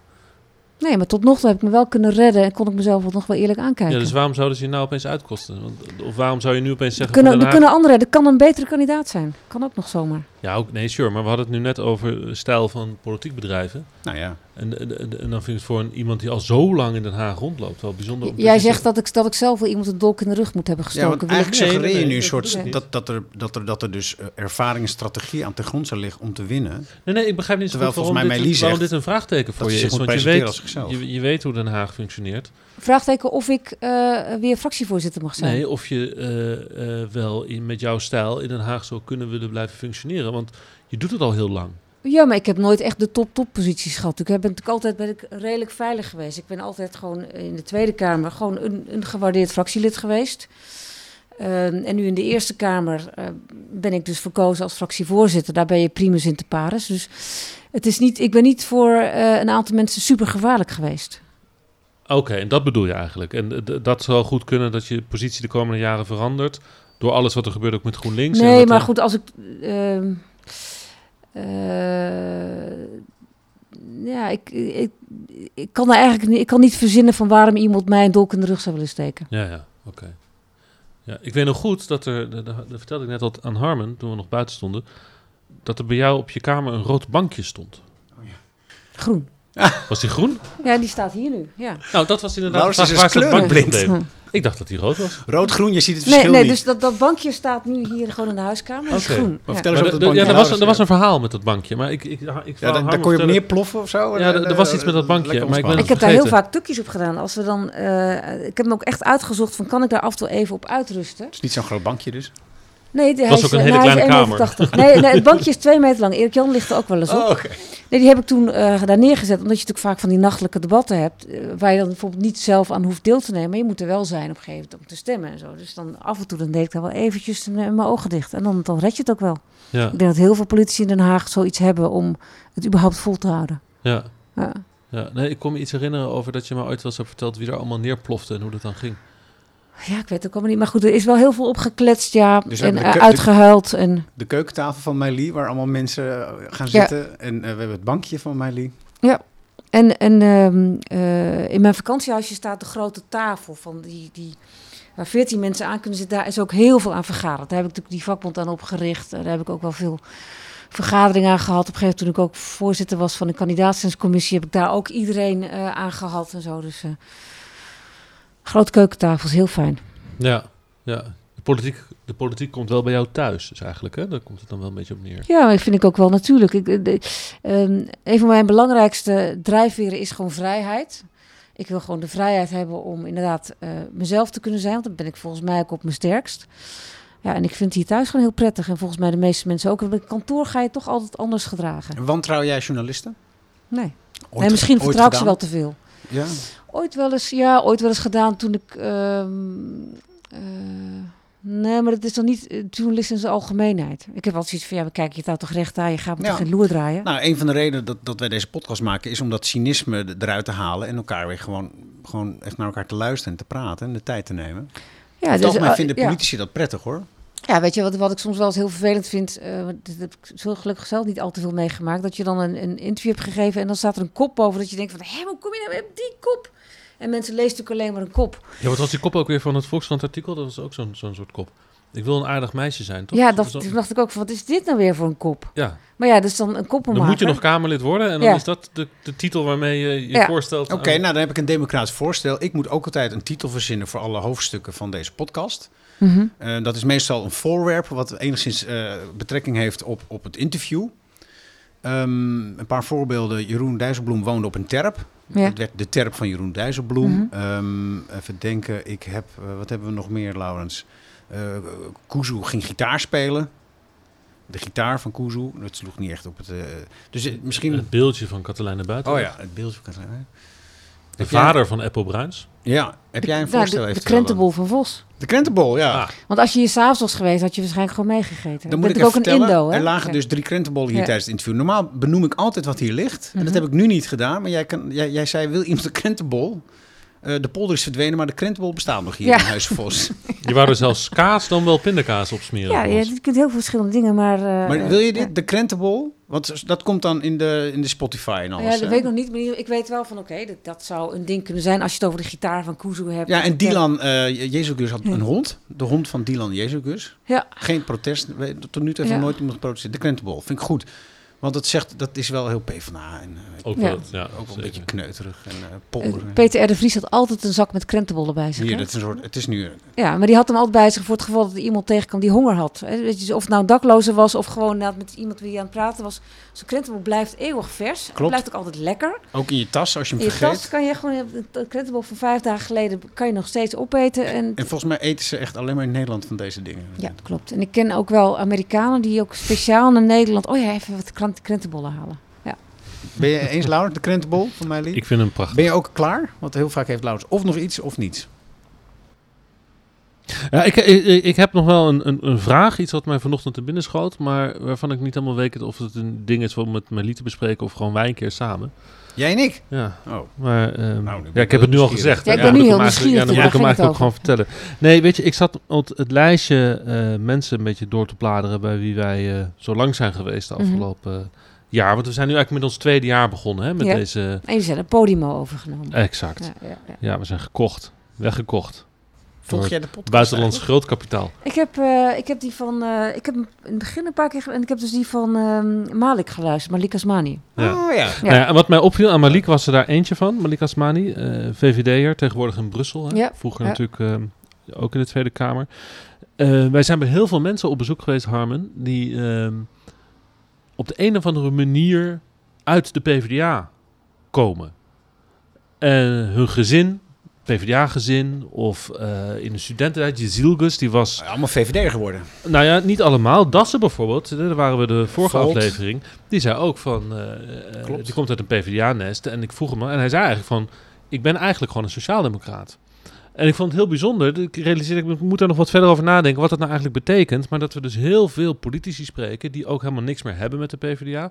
Nee, maar tot nog toe heb ik me wel kunnen redden... en kon ik mezelf nog wel eerlijk aankijken. Ja, dus waarom zouden ze je nou opeens uitkosten? Want, of waarom zou je nu opeens zeggen... kunnen, er Den Haag- kunnen anderen, er kan een betere kandidaat zijn. Kan ook nog zomaar. Ja, ook, nee, sure. Maar we hadden het nu net over eh, stijl van politiek bedrijven. Nou ja, En, en, en, en dan vind ik het voor een, iemand die al zo lang in Den Haag rondloopt wel bijzonder. Jij zegt dat ik, dat ik zelf wel iemand een dolk in de rug moet hebben ja gestoken. ik- eigenlijk nee, suggereer je nee, nu een soort dat, dat, er, dat, er, dat er dus eh, ervaring en strategie aan ten grondslag ligt om te winnen. Nee, nee, ik begrijp niet zo Terwijl goed waarom, volgens mij dit, zegt dit een vraagteken voor je is. Want je weet, je, je weet hoe Den Haag functioneert. Vraagteken of ik eh, weer fractievoorzitter mag zijn. Nee, of je wel in, met jouw stijl in Den Haag zou kunnen willen blijven functioneren. Want je doet het al heel lang. Ja, maar ik heb nooit echt de top-top posities gehad. Ik ben natuurlijk altijd ben ik redelijk veilig geweest. Ik ben altijd gewoon in de Tweede Kamer gewoon een, een gewaardeerd fractielid geweest. Ehm, en nu in de Eerste Kamer eh, ben ik dus verkozen als fractievoorzitter. Daar ben je primus in te pares. Dus het is niet, ik ben niet voor eh, een aantal mensen super gevaarlijk geweest. Oké, en dat bedoel je eigenlijk. En dat zou goed kunnen dat je positie de komende jaren verandert. Door alles wat er gebeurt ook met GroenLinks. en Nee, maar er- goed, als ik. ehm, eh, ja, ik, ik, ik kan er eigenlijk niet, ik kan niet verzinnen van waarom iemand mij een dolk in de rug zou willen steken. Ja, ja, oké. Ja, ik weet nog goed dat er, dat, dat vertelde ik net al aan Harmen toen we nog buiten stonden, dat er bij jou op je kamer een rood bankje stond. Groen. Was die groen? Ja, die staat hier nu. Ja. Nou, dat was inderdaad de is dus waar bankje kleurenblind. <laughs> Ik dacht dat die rood was. Rood-groen, je ziet het Nee, verschil nee niet. dus dat, dat bankje staat nu hier gewoon in de huiskamer. Dat is Oké. groen. Maar Ja. vertel eens over dat ja, bankje. er was, er was een verhaal met dat bankje, maar ik, ik, ik, ik Ja, daar, kon je op neerploffen of zo? Ja, er- er was iets met dat bankje, maar ik ben-. Ik heb daar heel vaak tukjes op gedaan. Als we dan, eh, ik heb hem ook echt uitgezocht van kan ik daar af en toe even op uitrusten. Het is niet zo'n groot bankje dus. Nee, de, was hij ook een eh, hele nou, is kleine 1,80 Nee, nee, het bankje is twee meter lang. Erik Jan ligt er ook wel eens op. Oh. Nee, die heb ik toen eh, daar neergezet. Omdat je natuurlijk vaak van die nachtelijke debatten hebt. eh, waar je dan bijvoorbeeld niet zelf aan hoeft deel te nemen. Maar je moet er wel zijn op een gegeven moment om te stemmen en zo. Dus dan af en toe dan deed ik daar wel eventjes eh, mijn ogen dicht. En dan, dan red je het ook wel. Ja, Ik denk dat heel veel politici in Den Haag zoiets hebben om het überhaupt vol te houden. ja, Ja. ja. Nee, ik kon me iets herinneren over dat je me ooit wel eens hebt verteld wie er allemaal neerplofte en hoe dat dan ging. Ja, ik weet het ook allemaal niet. Maar goed, er is wel heel veel opgekletst, ja. Dus en de eh, uitgehuild. En, De keukentafel van Meili, waar allemaal mensen eh, gaan Ja. zitten. En eh, we hebben het bankje van Meili. en, en ehm, eh, in mijn vakantiehuisje staat de grote tafel van die... die waar veertien mensen aan kunnen zitten, daar is ook heel veel aan vergaderd. Daar heb ik natuurlijk die vakbond aan opgericht. Daar heb ik ook wel veel vergaderingen aan gehad. Op een gegeven moment toen ik ook voorzitter was van de kandidaatscommissie, heb ik daar ook iedereen aan gehad en zo. Dus grote keukentafel is heel fijn. Ja, ja. De politiek, de politiek komt wel bij jou thuis, dus eigenlijk, hè? Daar komt het dan wel een beetje op neer. Ja, maar ik vind ik ook wel natuurlijk. Ik, eh, de- ehm, een van mijn belangrijkste drijfveren is gewoon vrijheid. Ik wil gewoon de vrijheid hebben om inderdaad eh, mezelf te kunnen zijn. Want dan ben ik volgens mij ook op mijn sterkst. Ja, en ik vind hier thuis gewoon heel prettig. En volgens mij de meeste mensen ook. Op het kantoor ga je toch altijd anders gedragen. Wantrouw jij journalisten? Nee, Ooit- nee misschien vertrouw ik ze wel te veel. Ja. Ooit wel eens, ja, ooit wel eens gedaan toen ik... ehm, eh, nee, maar dat is dan niet eh, journalist in zijn algemeenheid. Ik heb altijd zoiets van, ja, we kijken je daar toch recht aan. Je gaat me Ja. toch geen loer draaien. Nou, een van de redenen dat, dat wij deze podcast maken is om dat cynisme er- eruit te halen en elkaar weer gewoon, gewoon echt naar elkaar te luisteren en te praten en de tijd te nemen. ja, Toch, eh, mij vinden ja. politici dat prettig hoor. Ja, weet je wat, wat ik soms wel eens heel vervelend vind? want dat heb ik zo gelukkig zelf niet al te veel meegemaakt. Dat je dan een, een interview hebt gegeven en dan staat er een kop boven. Dat je denkt van, hé, hoe kom je nou met die kop? En mensen lezen natuurlijk alleen maar een kop. Ja, wat was die kop ook weer van het Volkskrant artikel? Dat was ook zo'n zo'n soort kop. Ik wil een aardig meisje zijn, toch? ja, Dat toen dacht ik ook van, wat is dit nou weer voor een kop? ja, Maar ja, dus dan een koppenmaker. dan moet je nog Kamerlid worden en dan Ja. is dat de, de titel waarmee je je Ja. voorstelt. Oké, aan- nou dan heb ik een democratisch voorstel. Ik moet ook altijd een titel verzinnen voor alle hoofdstukken van deze podcast. Mhm. Eh, dat is meestal een voorwerp wat enigszins eh, betrekking heeft op, op het interview. Ehm, een paar voorbeelden. Jeroen Dijsselbloem woonde op een terp. Ja. Dat werd de terp van Jeroen Dijsselbloem. Mhm. Ehm, even denken, ik heb, eh, wat hebben we nog meer, Laurens? Eh Kuzu ging gitaar spelen. De gitaar van Kuzu, dat sloeg niet echt op het... eh, dus misschien... Het beeldje van Katelijne Buiten. Oh ja, het beeld van Katelijne. De jij- vader van Apple Bruins. Ja, heb jij een <laughs> voorstel de, de dan? krentenbol van Vos. De krentenbol, ja. Ah, Want als je hier s'avonds was geweest, had je waarschijnlijk gewoon meegegeten. Dan moet ik ook even een vertellen, Indo, hè? er lagen dus drie krentenbollen hier Ja. tijdens het interview. Normaal benoem ik altijd wat hier ligt. En dat Mhm. heb ik nu niet gedaan. Maar jij, kan, jij, jij zei, wil iemand een krentenbol? Eh, de polder is verdwenen, maar de krentenbol bestaat nog hier Ja. in Huis Vos. <laughs> je wou er zelfs kaas dan wel pindakaas op smeren. Ja, je, kunt heel veel verschillende dingen, maar... eh, maar wil je ja. dit, de krentenbol? Want dat komt dan in de, in de Spotify en alles. Ja, dat hè? weet ik nog niet. Maar ik weet wel van, oké, dat, dat zou een ding kunnen zijn als je het over de gitaar van Kuzu hebt. Ja, en Dylan uh, Jezus had Ja. een hond. De hond van Dylan Jezus. Ja, Geen protest. Tot nu toe heeft nog nooit iemand geprotesteerd. De krentenbol, vind ik goed. Want dat zegt, dat is wel heel PvdA. En eh, Ook Ja. wel, ja, ook wel een beetje kneuterig en eh eh, polder. Peter R. de Vries had altijd een zak met krentenbollen bij zich. Hier, dat is een soort, het is nu... Ja, maar die had hem altijd bij zich voor het geval dat er iemand tegenkwam die honger had. Hè. Weet je, of het nou een dakloze was of gewoon inderdaad met iemand wie je aan het praten was. Zo'n krentenbol blijft eeuwig vers. Het Klopt. blijft ook altijd lekker. Ook in je tas, als je hem In je vergeet. tas kan je gewoon, een krentenbol van vijf dagen geleden kan je nog steeds opeten. En, En volgens mij eten ze echt alleen maar in Nederland van deze dingen. ja, klopt. En ik ken ook wel Amerikanen die ook speciaal naar Nederland, oh ja, even wat krant- krentenbollen halen. Ben je eens, Laurens, de krentenbol van mij? Ik vind hem prachtig. Ben je ook klaar? Want heel vaak heeft Laurens of nog iets of niets. Ja, ik, ik, ik heb nog wel een, een, een vraag, iets wat mij vanochtend te binnen schoot, maar waarvan ik niet helemaal weet of het een ding is om met Melie te bespreken of gewoon wij een keer samen. Jij en ik? Ja, Oh. maar ehm, Nou, ja, ik heb het nu al gezegd. Ja, ik ben Dan nu moet heel Ja, dan moet ik hem eigenlijk ook gewoon vertellen. Nee, weet je, ik zat het, het lijstje eh, mensen een beetje door te bladeren bij wie wij eh, zo lang zijn geweest de Mhm. afgelopen jaar. Want we zijn nu eigenlijk met ons tweede jaar begonnen hè, met Ja. deze... En je zijn een Podimo overgenomen. Exact. Ja, ja, ja. Ja, we zijn gekocht. Weggekocht. Volg jij de podcast Buitenlands. Ik heb, eh, ik heb die van, eh, ik heb in het begin een paar keer, en ik heb dus die van ehm, Malik geluisterd, Malik Asmani. Ja. Oh ja. Ja. Nou ja, en wat mij opviel aan Malik was er daar eentje van. Malik Asmani, eh VVD'er, tegenwoordig in Brussel. Hè? Ja, Vroeger ja. natuurlijk eh, ook in de Tweede Kamer. Eh, wij zijn bij heel veel mensen op bezoek geweest, Harmen, die ehm, op de een of andere manier uit de PvdA komen. En hun gezin, PvdA-gezin of eh, in de studententijd, Jezilgus, die was Allemaal VVD geworden. nou ja, niet allemaal. Dassen bijvoorbeeld, hè, daar waren we de vorige Volt. aflevering. Die zei ook van, eh, eh, Klopt. die komt uit een PvdA-nest. En ik vroeg hem, en hij zei eigenlijk van, ik ben eigenlijk gewoon een sociaaldemocraat. En ik vond het heel bijzonder. Ik realiseerde, ik moet er nog wat verder over nadenken wat dat nou eigenlijk betekent. Maar dat we dus heel veel politici spreken die ook helemaal niks meer hebben met de PvdA.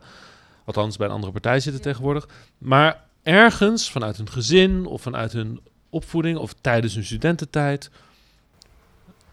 Althans, bij een andere partij zitten tegenwoordig. Maar ergens vanuit hun gezin of vanuit hun opvoeding of tijdens hun studententijd...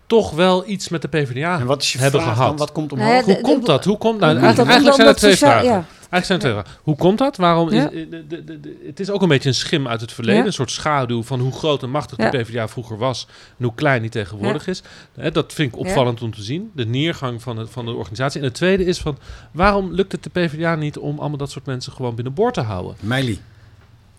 toch wel iets met de PvdA En wat is je hebben vraag gehad. dan? Wat komt Nou omhoog? hoe de- komt de- dat? Hoe komt nou? Eigenlijk, dat? eigenlijk zijn er Omdat twee sociaal- vragen. ja. Eigenlijk zijn twee vragen. Hoe komt dat? Waarom is, Ja. de, de, de, de- het is ook een beetje een schim uit het verleden. Ja. Een soort schaduw van hoe groot en machtig Ja. de PvdA vroeger was. En hoe klein die tegenwoordig is. Hè, dat vind ik opvallend om te zien. De neergang van, het, van de organisatie. En het tweede is van... Waarom lukt het de PvdA niet om allemaal dat soort mensen gewoon binnenboord te houden? Meili.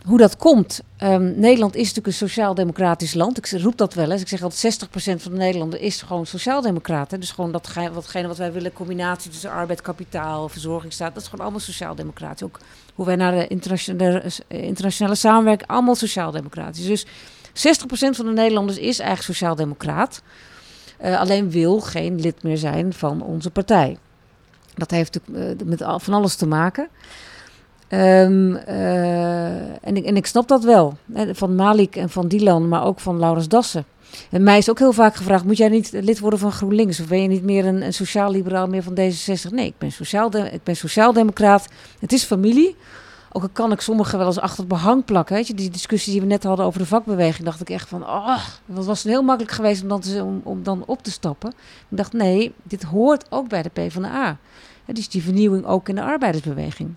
Hoe dat komt. Ehm, Nederland is natuurlijk een sociaal-democratisch land. Ik roep dat wel eens. Ik zeg altijd 60% van de Nederlanders is gewoon sociaal-democraat. Dus gewoon datgene, watgene wat wij willen, combinatie tussen arbeid, kapitaal, verzorgingsstaat. Dat is gewoon allemaal sociaal-democratisch. Ook hoe wij naar de internationale, eh, internationale samenwerking, allemaal sociaal-democratisch. Dus 60% van de Nederlanders is eigenlijk sociaal-democraat. Eh, alleen wil geen lid meer zijn van onze partij. Dat heeft natuurlijk eh, met al- van alles te maken. Ehm, eh, en, ik, en ik snap dat wel. Hè, van Malik en van Dylan, maar ook van Laurens Dassen. En mij is ook heel vaak gevraagd: moet jij niet lid worden van GroenLinks? Of ben je niet meer een, sociaal-liberaal meer van D66? Nee, ik ben, sociaal ik ben sociaaldemocraat. Het is familie. Ook al kan ik sommigen wel eens achter het behang plakken. Weet je? Die discussie die we net hadden over de vakbeweging, dacht ik echt van: oh, dat was heel makkelijk geweest om dan, om, om dan op te stappen. Ik dacht: nee, dit hoort ook bij de PvdA. Is die vernieuwing ook in de arbeidersbeweging.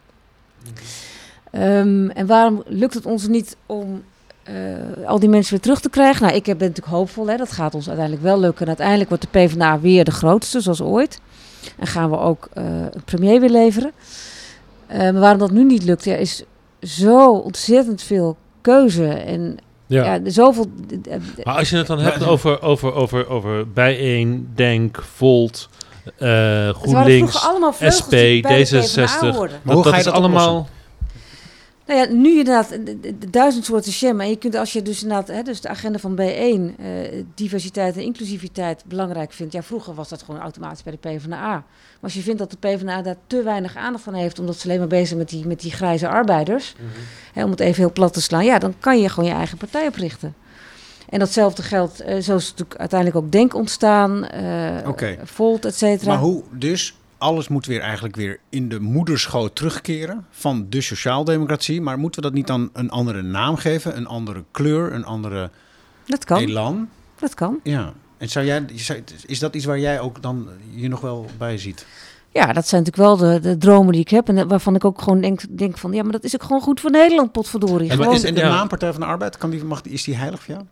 Ehm, en waarom lukt het ons niet om eh, al die mensen weer terug te krijgen? Nou, ik ben natuurlijk hoopvol. Hè? Dat gaat ons uiteindelijk wel lukken. En uiteindelijk wordt de PvdA weer de grootste, zoals ooit. En gaan we ook eh, een premier weer leveren. Maar waarom dat nu niet lukt, ja, is zo ontzettend veel keuze. En ja. zoveel... Maar als je het dan hebt over, over, over, over Bijeen, Denk, Volt, eh, het waren GroenLinks... vroeger allemaal SP, die bij de D66. PvdA hoorden. Maar hoe dat ga je is dat allemaal... Nou ja, nu inderdaad de, de- de duizend soorten jam. En je kunt als je dus inderdaad, hè, dus de agenda van B1, eh, diversiteit en inclusiviteit belangrijk vindt. Ja, vroeger was dat gewoon automatisch bij de PvdA. Maar als je vindt dat de PvdA daar te weinig aandacht aan heeft, omdat ze alleen maar bezig zijn met die, met die grijze arbeiders, hè, om het even heel plat te slaan, ja, dan kan je gewoon je eigen partij oprichten. En datzelfde geldt, eh, zo is natuurlijk uiteindelijk ook Denk ontstaan, eh Oké. Volt, et cetera. Maar hoe dus? Alles moet weer eigenlijk weer in de moederschoot terugkeren van de sociaaldemocratie. Maar moeten we dat niet dan een andere naam geven? Een andere kleur, een andere Dat kan, elan? dat kan. Ja. En zou jij, is dat iets waar jij ook dan je nog wel bij ziet? Ja, dat zijn natuurlijk wel de, de dromen die ik heb. En waarvan ik ook gewoon denk, denk van... ja, maar dat is ook gewoon goed voor Nederland, potverdorie. En Gewoon, is- En de Ja. naam Partij van de Arbeid, kan die, mag, is die heilig voor jou?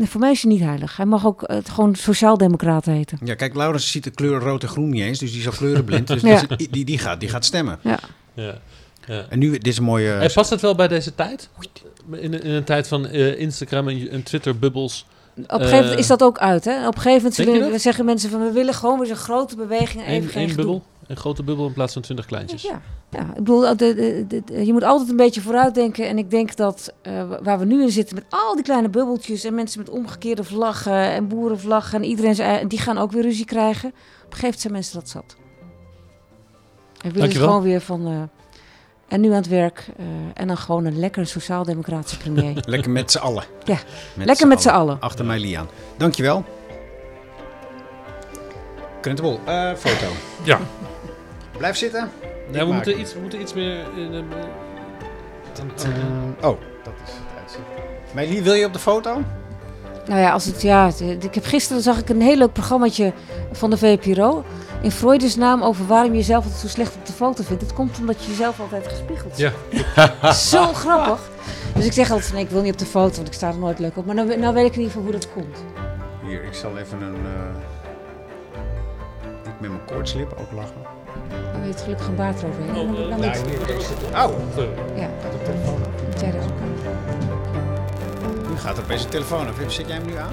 Nee, voor mij is hij niet heilig. Hij mag ook het gewoon sociaaldemocraat heten. Ja, kijk, Laurens ziet de kleur rood en groen niet eens, dus die is al kleurenblind. <laughs> Dus Ja. die, die, gaat, die gaat stemmen. Ja. Ja. Ja. En nu, dit is een mooie... En past het wel bij deze tijd? In, in een tijd van eh, Instagram en, en Twitter-bubbels. Op een gegeven moment Eh, is dat ook uit. Hè? Op een gegeven moment dat? zeggen mensen van... we willen gewoon weer zo'n grote beweging en even Eén geen bubbel, een grote bubbel in plaats van twintig kleintjes. Ja, ja, ik bedoel, de, de, de- de- je moet altijd een beetje vooruitdenken. En ik denk dat eh, waar we nu in zitten met al die kleine bubbeltjes... en mensen met omgekeerde vlaggen en boerenvlaggen... en iedereen zijn, eigen- die gaan ook weer ruzie krijgen. Op een gegeven moment zijn mensen dat zat. En willen ze Dankjewel. gewoon weer van... eh, en nu aan het werk. eh, en dan gewoon een lekker sociaal-democratische premier. <laughs> Lekker met z'n allen. Ja, lekker met z'n allen. Achter mij Liaan. Dankjewel. Krentenbol, eh foto. Ja. Blijf zitten. Ja, we, moeten iets, we moeten iets meer... In, eh, oh, dat is het uitzicht. Meili, wil je op de foto? Nou ja, als het, ja, ik heb gisteren zag ik een heel leuk programmaatje van de VPRO. In Freud's naam over waarom je jezelf altijd zo slecht op de foto vindt. Het komt omdat je jezelf altijd gespiegeld ziet. ja. <laughs> Zo grappig. Dus ik zeg altijd van nee, ik wil niet op de foto, want ik sta er nooit leuk op. Maar nou, nou weet ik in ieder geval hoe dat komt. Hier, ik zal even een... eh, Ik met mijn koortslip ook lachen. Dan weet je gelukkig een baard eroverheen. Dan moet ik nou nee, niet- nee, Oh, Ja, gaat op telefoon. moet jij dat ook aan. Nu gaat er opeens een telefoon af. Zet jij hem nu aan?